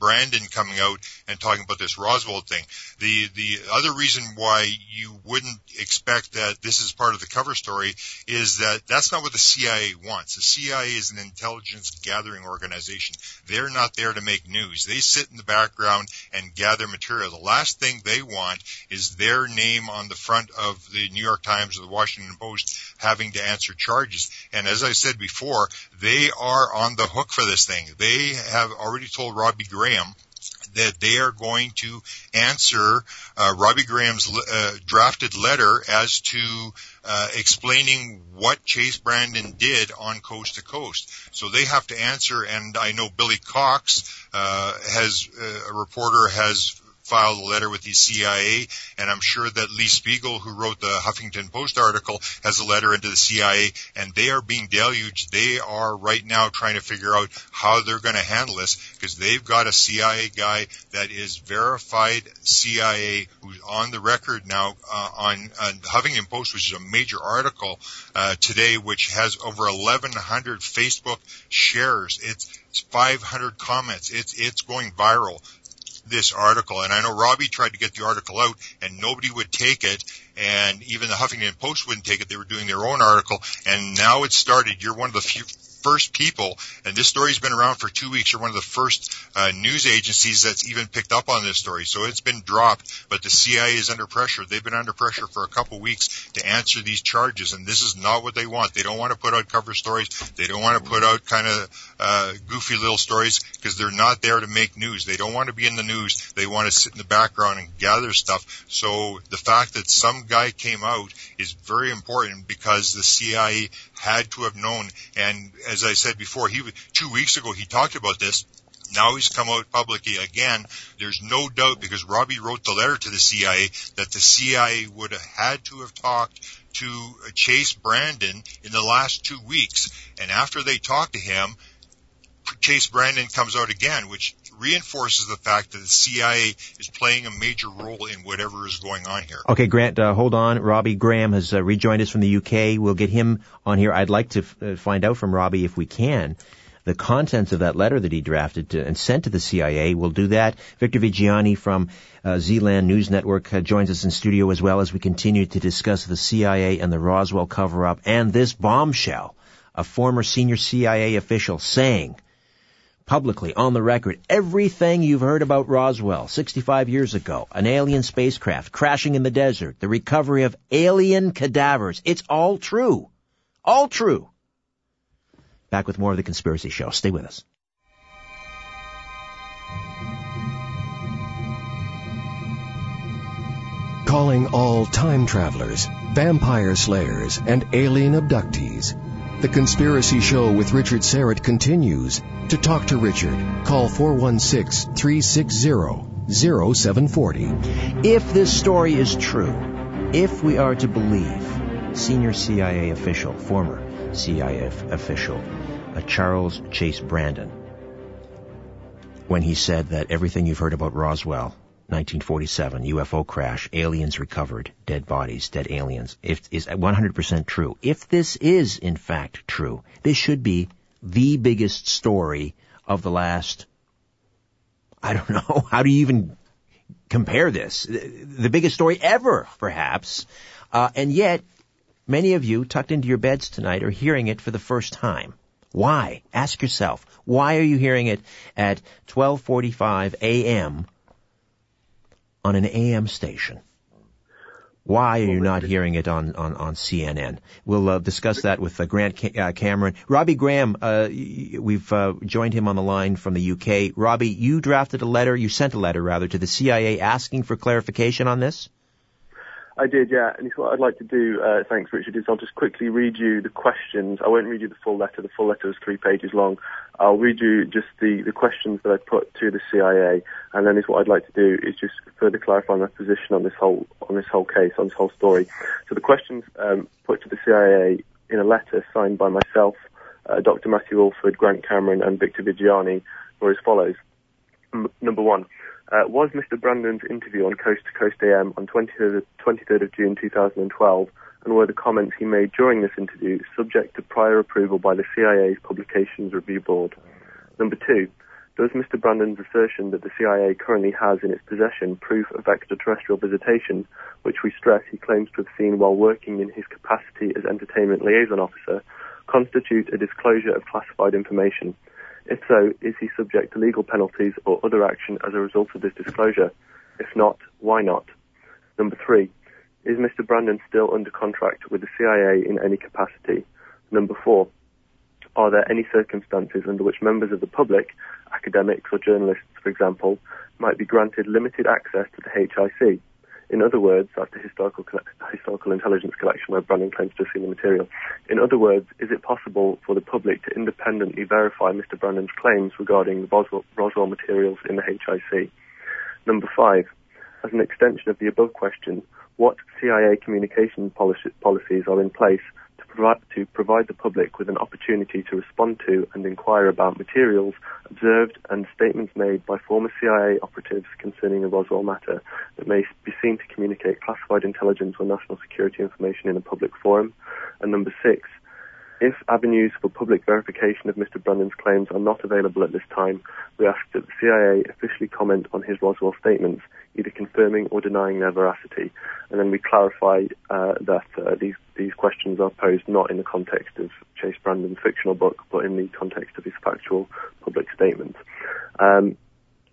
Brandon coming out and talking about this Roswell thing. The the other reason why you wouldn't expect that this is part of the cover story is that that's not what the CIA wants. The CIA is an intelligence gathering organization. They're not there to make news. They sit in the background and gather material. The last thing they want is their name on the front of the New York Times or the Washington Post having to answer charges. And as I said before, they are on the hook for this thing. They have already told Robbie Graham that they are going to answer uh, Robbie Graham's uh, drafted letter as to uh, explaining what Chase Brandon did on Coast to Coast. So they have to answer, and I know Billy Cox uh, has uh, a reporter has filed a letter with the CIA, and I'm sure that Lee Spiegel, who wrote the Huffington Post article, has a letter into the CIA, and they are being deluged. They are right now trying to figure out how they're going to handle this because they've got a CIA guy that is verified CIA who's on the record now uh, on, on Huffington Post, which is a major article uh, today, which has over 1,100 Facebook shares. It's it's 500 comments. It's it's going viral this article. And I know Robbie tried to get the article out and nobody would take it. And even the Huffington Post wouldn't take it. They were doing their own article. And now it's started. You're one of the few, first people, and this story's been around for two weeks. You're one of the first uh, news agencies that's even picked up on this story. So it's been dropped, but the CIA is under pressure. They've been under pressure for a couple weeks to answer these charges, and this is not what they want. They don't want to put out cover stories. They don't want to put out kind of uh, goofy little stories because they're not there to make news. They don't want to be in the news. They want to sit in the background and gather stuff. So the fact that some guy came out is very important because the CIA had to have known. And as I said before, he two weeks ago he talked about this. Now he's come out publicly again. There's no doubt because Robbie wrote the letter to the CIA that the CIA would have had to have talked to Chase Brandon in the last two weeks. And after they talked to him, Chase Brandon comes out again, which reinforces the fact that the CIA is playing a major role in whatever is going on here. Okay, Grant, uh, hold on. Robbie Graham has uh, rejoined us from the UK. We'll get him on here. I'd like to f- uh, find out from Robbie if we can the contents of that letter that he drafted to, and sent to the CIA. We'll do that. Victor Viggiani from uh, Zealand News Network uh, joins us in studio as well as we continue to discuss the CIA and the Roswell cover-up and this bombshell. A former senior CIA official saying publicly on the record everything you've heard about Roswell 65 years ago, an alien spacecraft crashing in the desert, the recovery of alien cadavers. It's all true. All true. Back with more of the Conspiracy Show. Stay with us. Calling all time travelers, vampire slayers, and alien abductees. The Conspiracy Show with Richard Syrett continues. To talk to Richard, call 416 360 0740. If this story is true, if we are to believe senior CIA official, former CIA official, uh, Charles Chase Brandon, when he said that everything you've heard about Roswell 1947 UFO crash, aliens recovered, dead bodies, dead aliens, if, is 100% true. If this is in fact true, this should be the biggest story of the last, I don't know, how do you even compare this? The biggest story ever, perhaps. Uh, and yet, many of you tucked into your beds tonight are hearing it for the first time. Why? Ask yourself, why are you hearing it at 12:45 a.m on an AM station? Why are you not hearing it on, on, on CNN? We'll uh, discuss that with uh, Grant Ca- uh, Cameron. Robbie Graham, uh, we've uh, joined him on the line from the UK. Robbie, you drafted a letter, you sent a letter rather, to the CIA asking for clarification on this? I did, yeah. And what I'd like to do, uh, thanks, Richard, is I'll just quickly read you the questions. I won't read you the full letter. The full letter is three pages long. I'll read you just the, the questions that I put to the CIA, and then is what I'd like to do is just further clarify my position on this whole on this whole case, on this whole story. So the questions um, put to the CIA in a letter signed by myself, uh, Dr. Matthew Alford, Grant Cameron, and Victor Viggiani were as follows. M- number one. Uh, was Mr. Brandon's interview on Coast to Coast AM on 23rd, 23rd of June 2012 and were the comments he made during this interview subject to prior approval by the CIA's Publications Review Board? Number two, does Mr. Brandon's assertion that the CIA currently has in its possession proof of extraterrestrial visitation, which we stress he claims to have seen while working in his capacity as entertainment liaison officer, constitute a disclosure of classified information? If so, is he subject to legal penalties or other action as a result of this disclosure? If not, why not? Number three, is Mr. Brandon still under contract with the CIA in any capacity? Number four, are there any circumstances under which members of the public, academics or journalists, for example, might be granted limited access to the HIC? In other words, that's the historical, historical intelligence collection where Brandon claims to have seen the material. In other words, is it possible for the public to independently verify Mr. Brandon's claims regarding the Roswell, Roswell materials in the HIC? Number five, as an extension of the above question, what CIA communication policy, policies are in place provide, to provide the public with an opportunity to respond to and inquire about materials observed and statements made by former CIA operatives concerning the Roswell matter that may be seen to communicate classified intelligence or national security information in a public forum. And number six, if avenues for public verification of Mr. Brandon's claims are not available at this time, we ask that the CIA officially comment on his Roswell statements, either confirming or denying their veracity. And then we clarify uh, that uh, these, these questions are posed not in the context of Chase Brandon's fictional book, but in the context of his factual public statements. Um,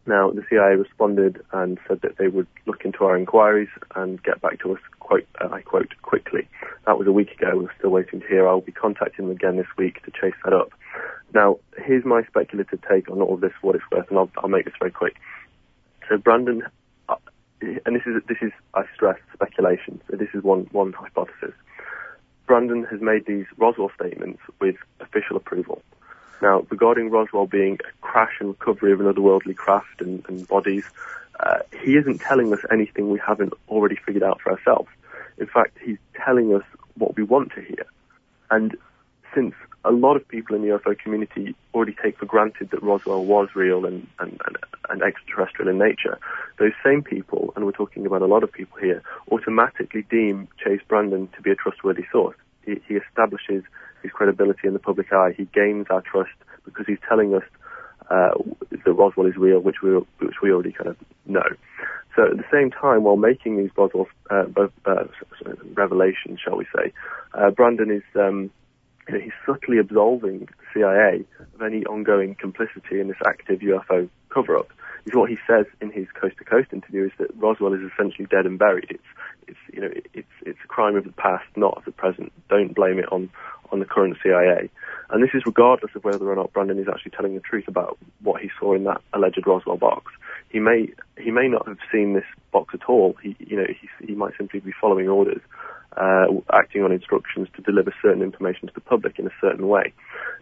now, the CIA responded and said that they would look into our inquiries and get back to us, quote, uh, I quote, quickly. That was a week ago. We're still waiting to hear. I'll be contacting them again this week to chase that up. Now, here's my speculative take on all of this, what it's worth, and I'll, I'll make this very quick. So Brandon, uh, and this is, this is, I stress, speculation. So this is one, one hypothesis. Brandon has made these Roswell statements with official approval. Now, regarding Roswell being a crash and recovery of an otherworldly craft and, and bodies, uh, he isn't telling us anything we haven't already figured out for ourselves. In fact, he's telling us what we want to hear. And since a lot of people in the UFO community already take for granted that Roswell was real and, and, and, and, extraterrestrial in nature, those same people, and we're talking about a lot of people here, automatically deem Chase Brandon to be a trustworthy source. He, he establishes his credibility in the public eye. He gains our trust because he's telling us uh, that Roswell is real, which we which we already kind of know. So at the same time, while making these Roswell uh, uh, revelations, shall we say, uh, Brandon is um, you know, he's subtly absolving CIA of any ongoing complicity in this active UFO cover-up. Is what he says in his coast-to-coast interview is that Roswell is essentially dead and buried. It's it's you know it's it's a crime of the past, not of the present. Don't blame it on on the current CIA. And this is regardless of whether or not Brandon is actually telling the truth about what he saw in that alleged Roswell box. He may he may not have seen this box at all. He you know he he might simply be following orders, uh, acting on instructions to deliver certain information to the public in a certain way.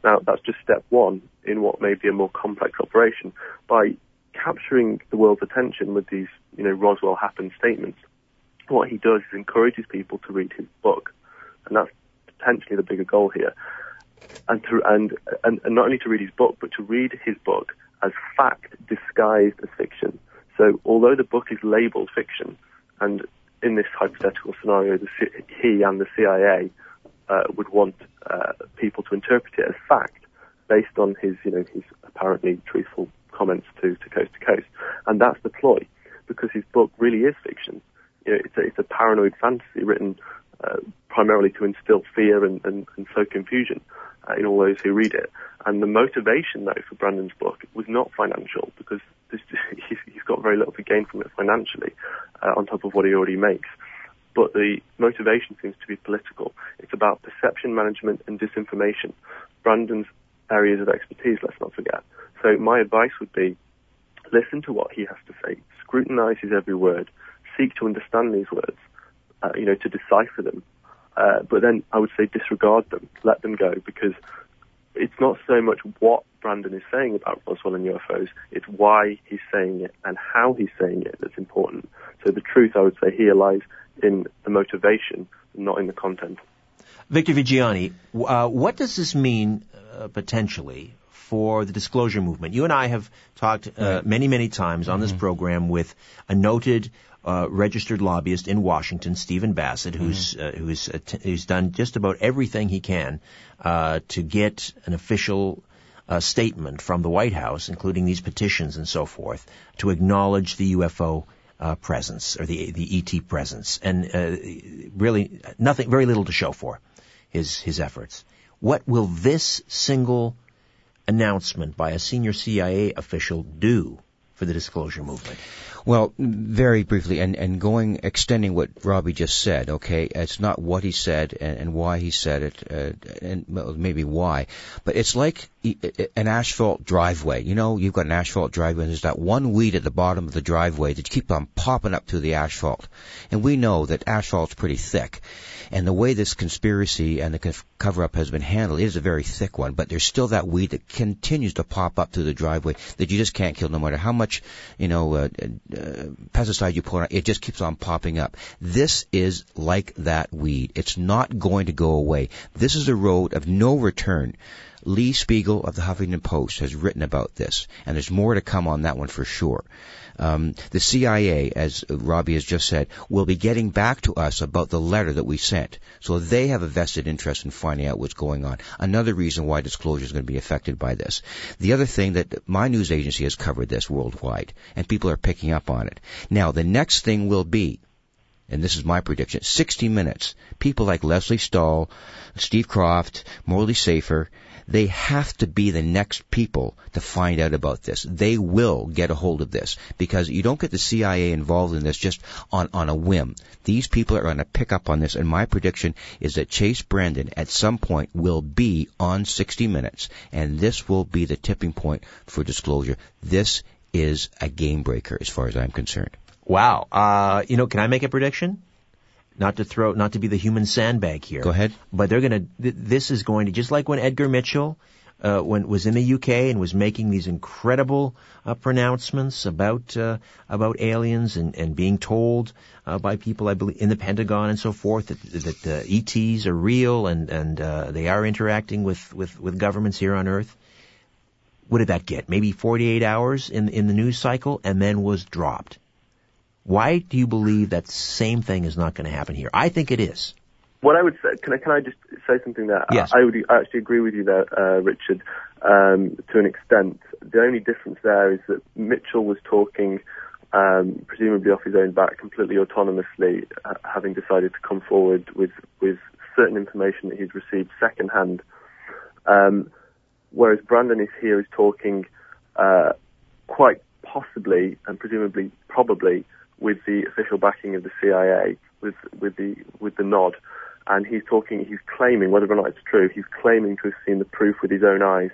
Now that's just step one in what may be a more complex operation. By capturing the world's attention with these you know Roswell happened statements, what he does is encourages people to read his book, and that's potentially the bigger goal here. And, to, and, and, and not only to read his book, but to read his book as fact disguised as fiction. So although the book is labeled fiction, and in this hypothetical scenario, the, he and the CIA uh, would want uh, people to interpret it as fact based on his, you know, his apparently truthful comments to, to Coast to Coast. And that's the ploy, because his book really is fiction. It's a, it's a paranoid fantasy written uh, primarily to instill fear and, and, and sow confusion uh, in all those who read it. And the motivation, though, for Brandon's book was not financial because this, he's, he's got very little to gain from it financially, uh, on top of what he already makes. but the motivation seems to be political. It's about perception management and disinformation. Brandon's areas of expertise, let's not forget. So my advice would be listen to what he has to say, scrutinize his every word, seek to understand these words, uh, you know, to decipher them. Uh, but then I would say disregard them, let them go, because it's not so much what Brandon is saying about Roswell and UFOs, it's why he's saying it and how he's saying it that's important. So the truth, I would say, here lies in the motivation, not in the content. Victor Viggiani, uh, what does this mean uh, potentially for the disclosure movement? You and I have talked uh, many, many times on mm-hmm. this program with a noted uh, registered lobbyist in Washington, Stephen Bassett, who's mm-hmm. uh, who's who's done just about everything he can uh, to get an official uh, statement from the White House, including these petitions and so forth, to acknowledge the UFO uh, presence or the the ET presence, and uh, really nothing, very little to show for his his efforts. What will this single announcement by a senior CIA official do for the disclosure movement? Well, very briefly, and, and going, extending what Robbie just said, okay, it's not what he said and, and why he said it, uh, and maybe why, but it's like an asphalt driveway. You know, you've got an asphalt driveway and there's that one weed at the bottom of the driveway that keeps on popping up through the asphalt. And we know that asphalt's pretty thick. And the way this conspiracy and the cover up has been handled, is a very thick one, but there's still that weed that continues to pop up through the driveway that you just can't kill no matter how much, you know, uh, uh, pesticide you put on it. just keeps on popping up. This is like that weed. It's not going to go away. This is a road of no return. Lee Spiegel of the Huffington Post has written about this, and there's more to come on that one for sure. Um, the CIA, as Robbie has just said, will be getting back to us about the letter that we sent. So they have a vested interest in finding out what's going on. Another reason why disclosure is going to be affected by this. The other thing that my news agency has covered this worldwide, and people are picking up on it. Now, the next thing will be and this is my prediction, 60 minutes. People like Lesley Stahl, Steve Kroft, Morley Safer, they have to be the next people to find out about this. They will get a hold of this because you don't get the CIA involved in this just on, on a whim. These people are going to pick up on this and my prediction is that Chase Brandon at some point will be on 60 Minutes and this will be the tipping point for disclosure. This is a game breaker as far as I'm concerned. Wow. Uh, you know, can I make a prediction? Not to throw, not to be the human sandbag here. Go ahead. But they're going to. Th- this is going to just like when Edgar Mitchell. Uh, when was in the UK and was making these incredible uh, pronouncements about uh, about aliens and, and being told uh, by people I believe in the Pentagon and so forth that that the ETs are real and and uh, they are interacting with, with, with governments here on Earth. What did that get? Maybe 48 hours in in the news cycle and then was dropped. Why do you believe that same thing is not going to happen here? I think it is. What I would say, can I, can I just say something there? Yes. I, I would actually agree with you there, uh, Richard, um, to an extent. The only difference there is that Mitchell was talking, um, presumably off his own back, completely autonomously, uh, having decided to come forward with, with certain information that he's received secondhand. Um, whereas Brandon is here is talking, uh, quite possibly and presumably probably with the official backing of the CIA, with with the with the nod, and he's talking, he's claiming whether or not it's true, he's claiming to have seen the proof with his own eyes.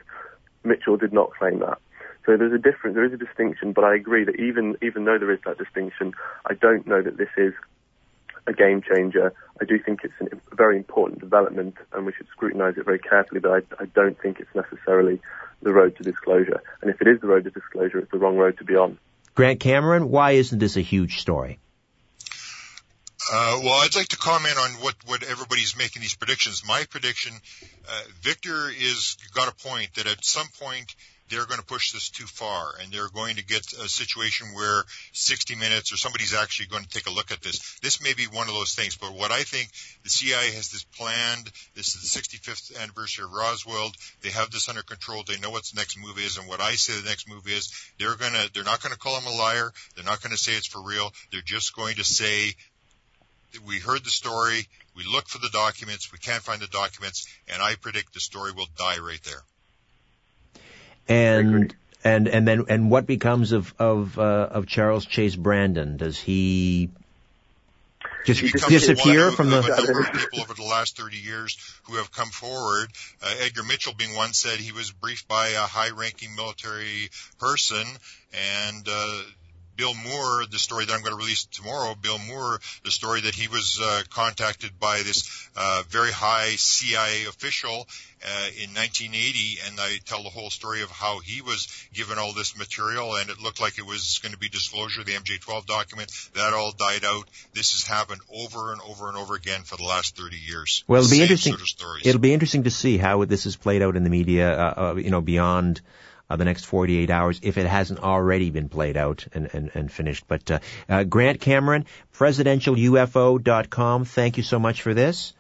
Mitchell did not claim that. So there's a difference, there is a distinction, but I agree that even even though there is that distinction, I don't know that this is a game changer. I do think it's a very important development, and we should scrutinise it very carefully. But I, I don't think it's necessarily the road to disclosure. And if it is the road to disclosure, it's the wrong road to be on. Grant Cameron, why isn't this a huge story? Uh, well, I'd like to comment on what, what everybody's making these predictions. My prediction, uh, Victor is got a point that at some point they're going to push this too far and they're going to get a situation where 60 minutes or somebody's actually going to take a look at this. This may be one of those things, but what I think the CIA has this planned. This is the 65th anniversary of Roswell. They have this under control. They know what the next move is. And what I say the next move is they're going to, they're not going to call him a liar. They're not going to say it's for real. They're just going to say, we heard the story. We looked for the documents. We can't find the documents. And I predict the story will die right there. And and and then and what becomes of of uh, of Charles Chase Brandon? Does he just he disappear one from the. of a number of people over the last 30 years who have come forward. Uh, Edgar Mitchell being one said he was briefed by a high-ranking military person and. Uh, Bill Moore, the story that I'm going to release tomorrow, Bill Moore, the story that he was uh, contacted by this uh, very high CIA official uh, in 1980, and I tell the whole story of how he was given all this material, and it looked like it was going to be disclosure, the MJ12 document. That all died out. This has happened over and over and over again for the last 30 years. Well, it'll be Same interesting. Sort of. It'll be interesting to see how this is played out in the media. Uh, uh, you know, beyond uh, the next 48 hours, if it hasn't already been played out and and, and finished. But uh, uh, Grant Cameron, presidentialufo.com. Thank you so much for this.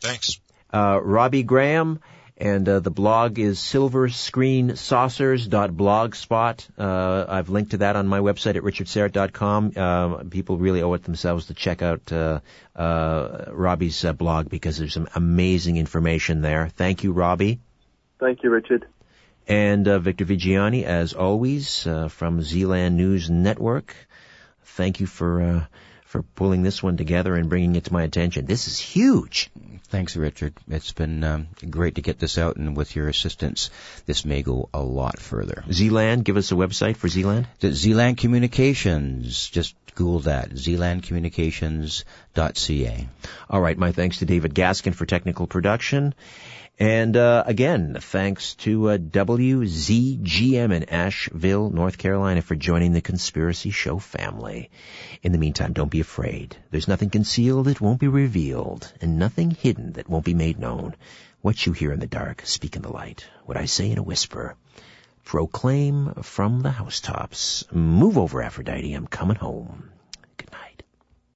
Thanks. Uh, Robbie Graham. And uh, the blog is silverscreensaucers.blogspot. Uh, I've linked to that on my website at richardsyrett.com. Uh, people really owe it themselves to check out uh, uh, Robbie's uh, blog because there's some amazing information there. Thank you, Robbie. Thank you, Richard. And uh, Victor Viggiani, as always, uh, from Zealand News Network. Thank you for uh, for pulling this one together and bringing it to my attention. This is huge. Thanks, Richard. It's been um, great to get this out, and with your assistance, this may go a lot further. Zealand, give us a website for Zealand. Zealand Communications. Just Google that. ZealandCommunications.ca. All right. My thanks to David Gaskin for technical production. And uh, again, thanks to uh, WZGM in Asheville, North Carolina, for joining the Conspiracy Show family. In the meantime, don't be afraid. There's nothing concealed that won't be revealed, and nothing hidden that won't be made known. What you hear in the dark, speak in the light. What I say in a whisper, proclaim from the housetops. Move over, Aphrodite. I'm coming home.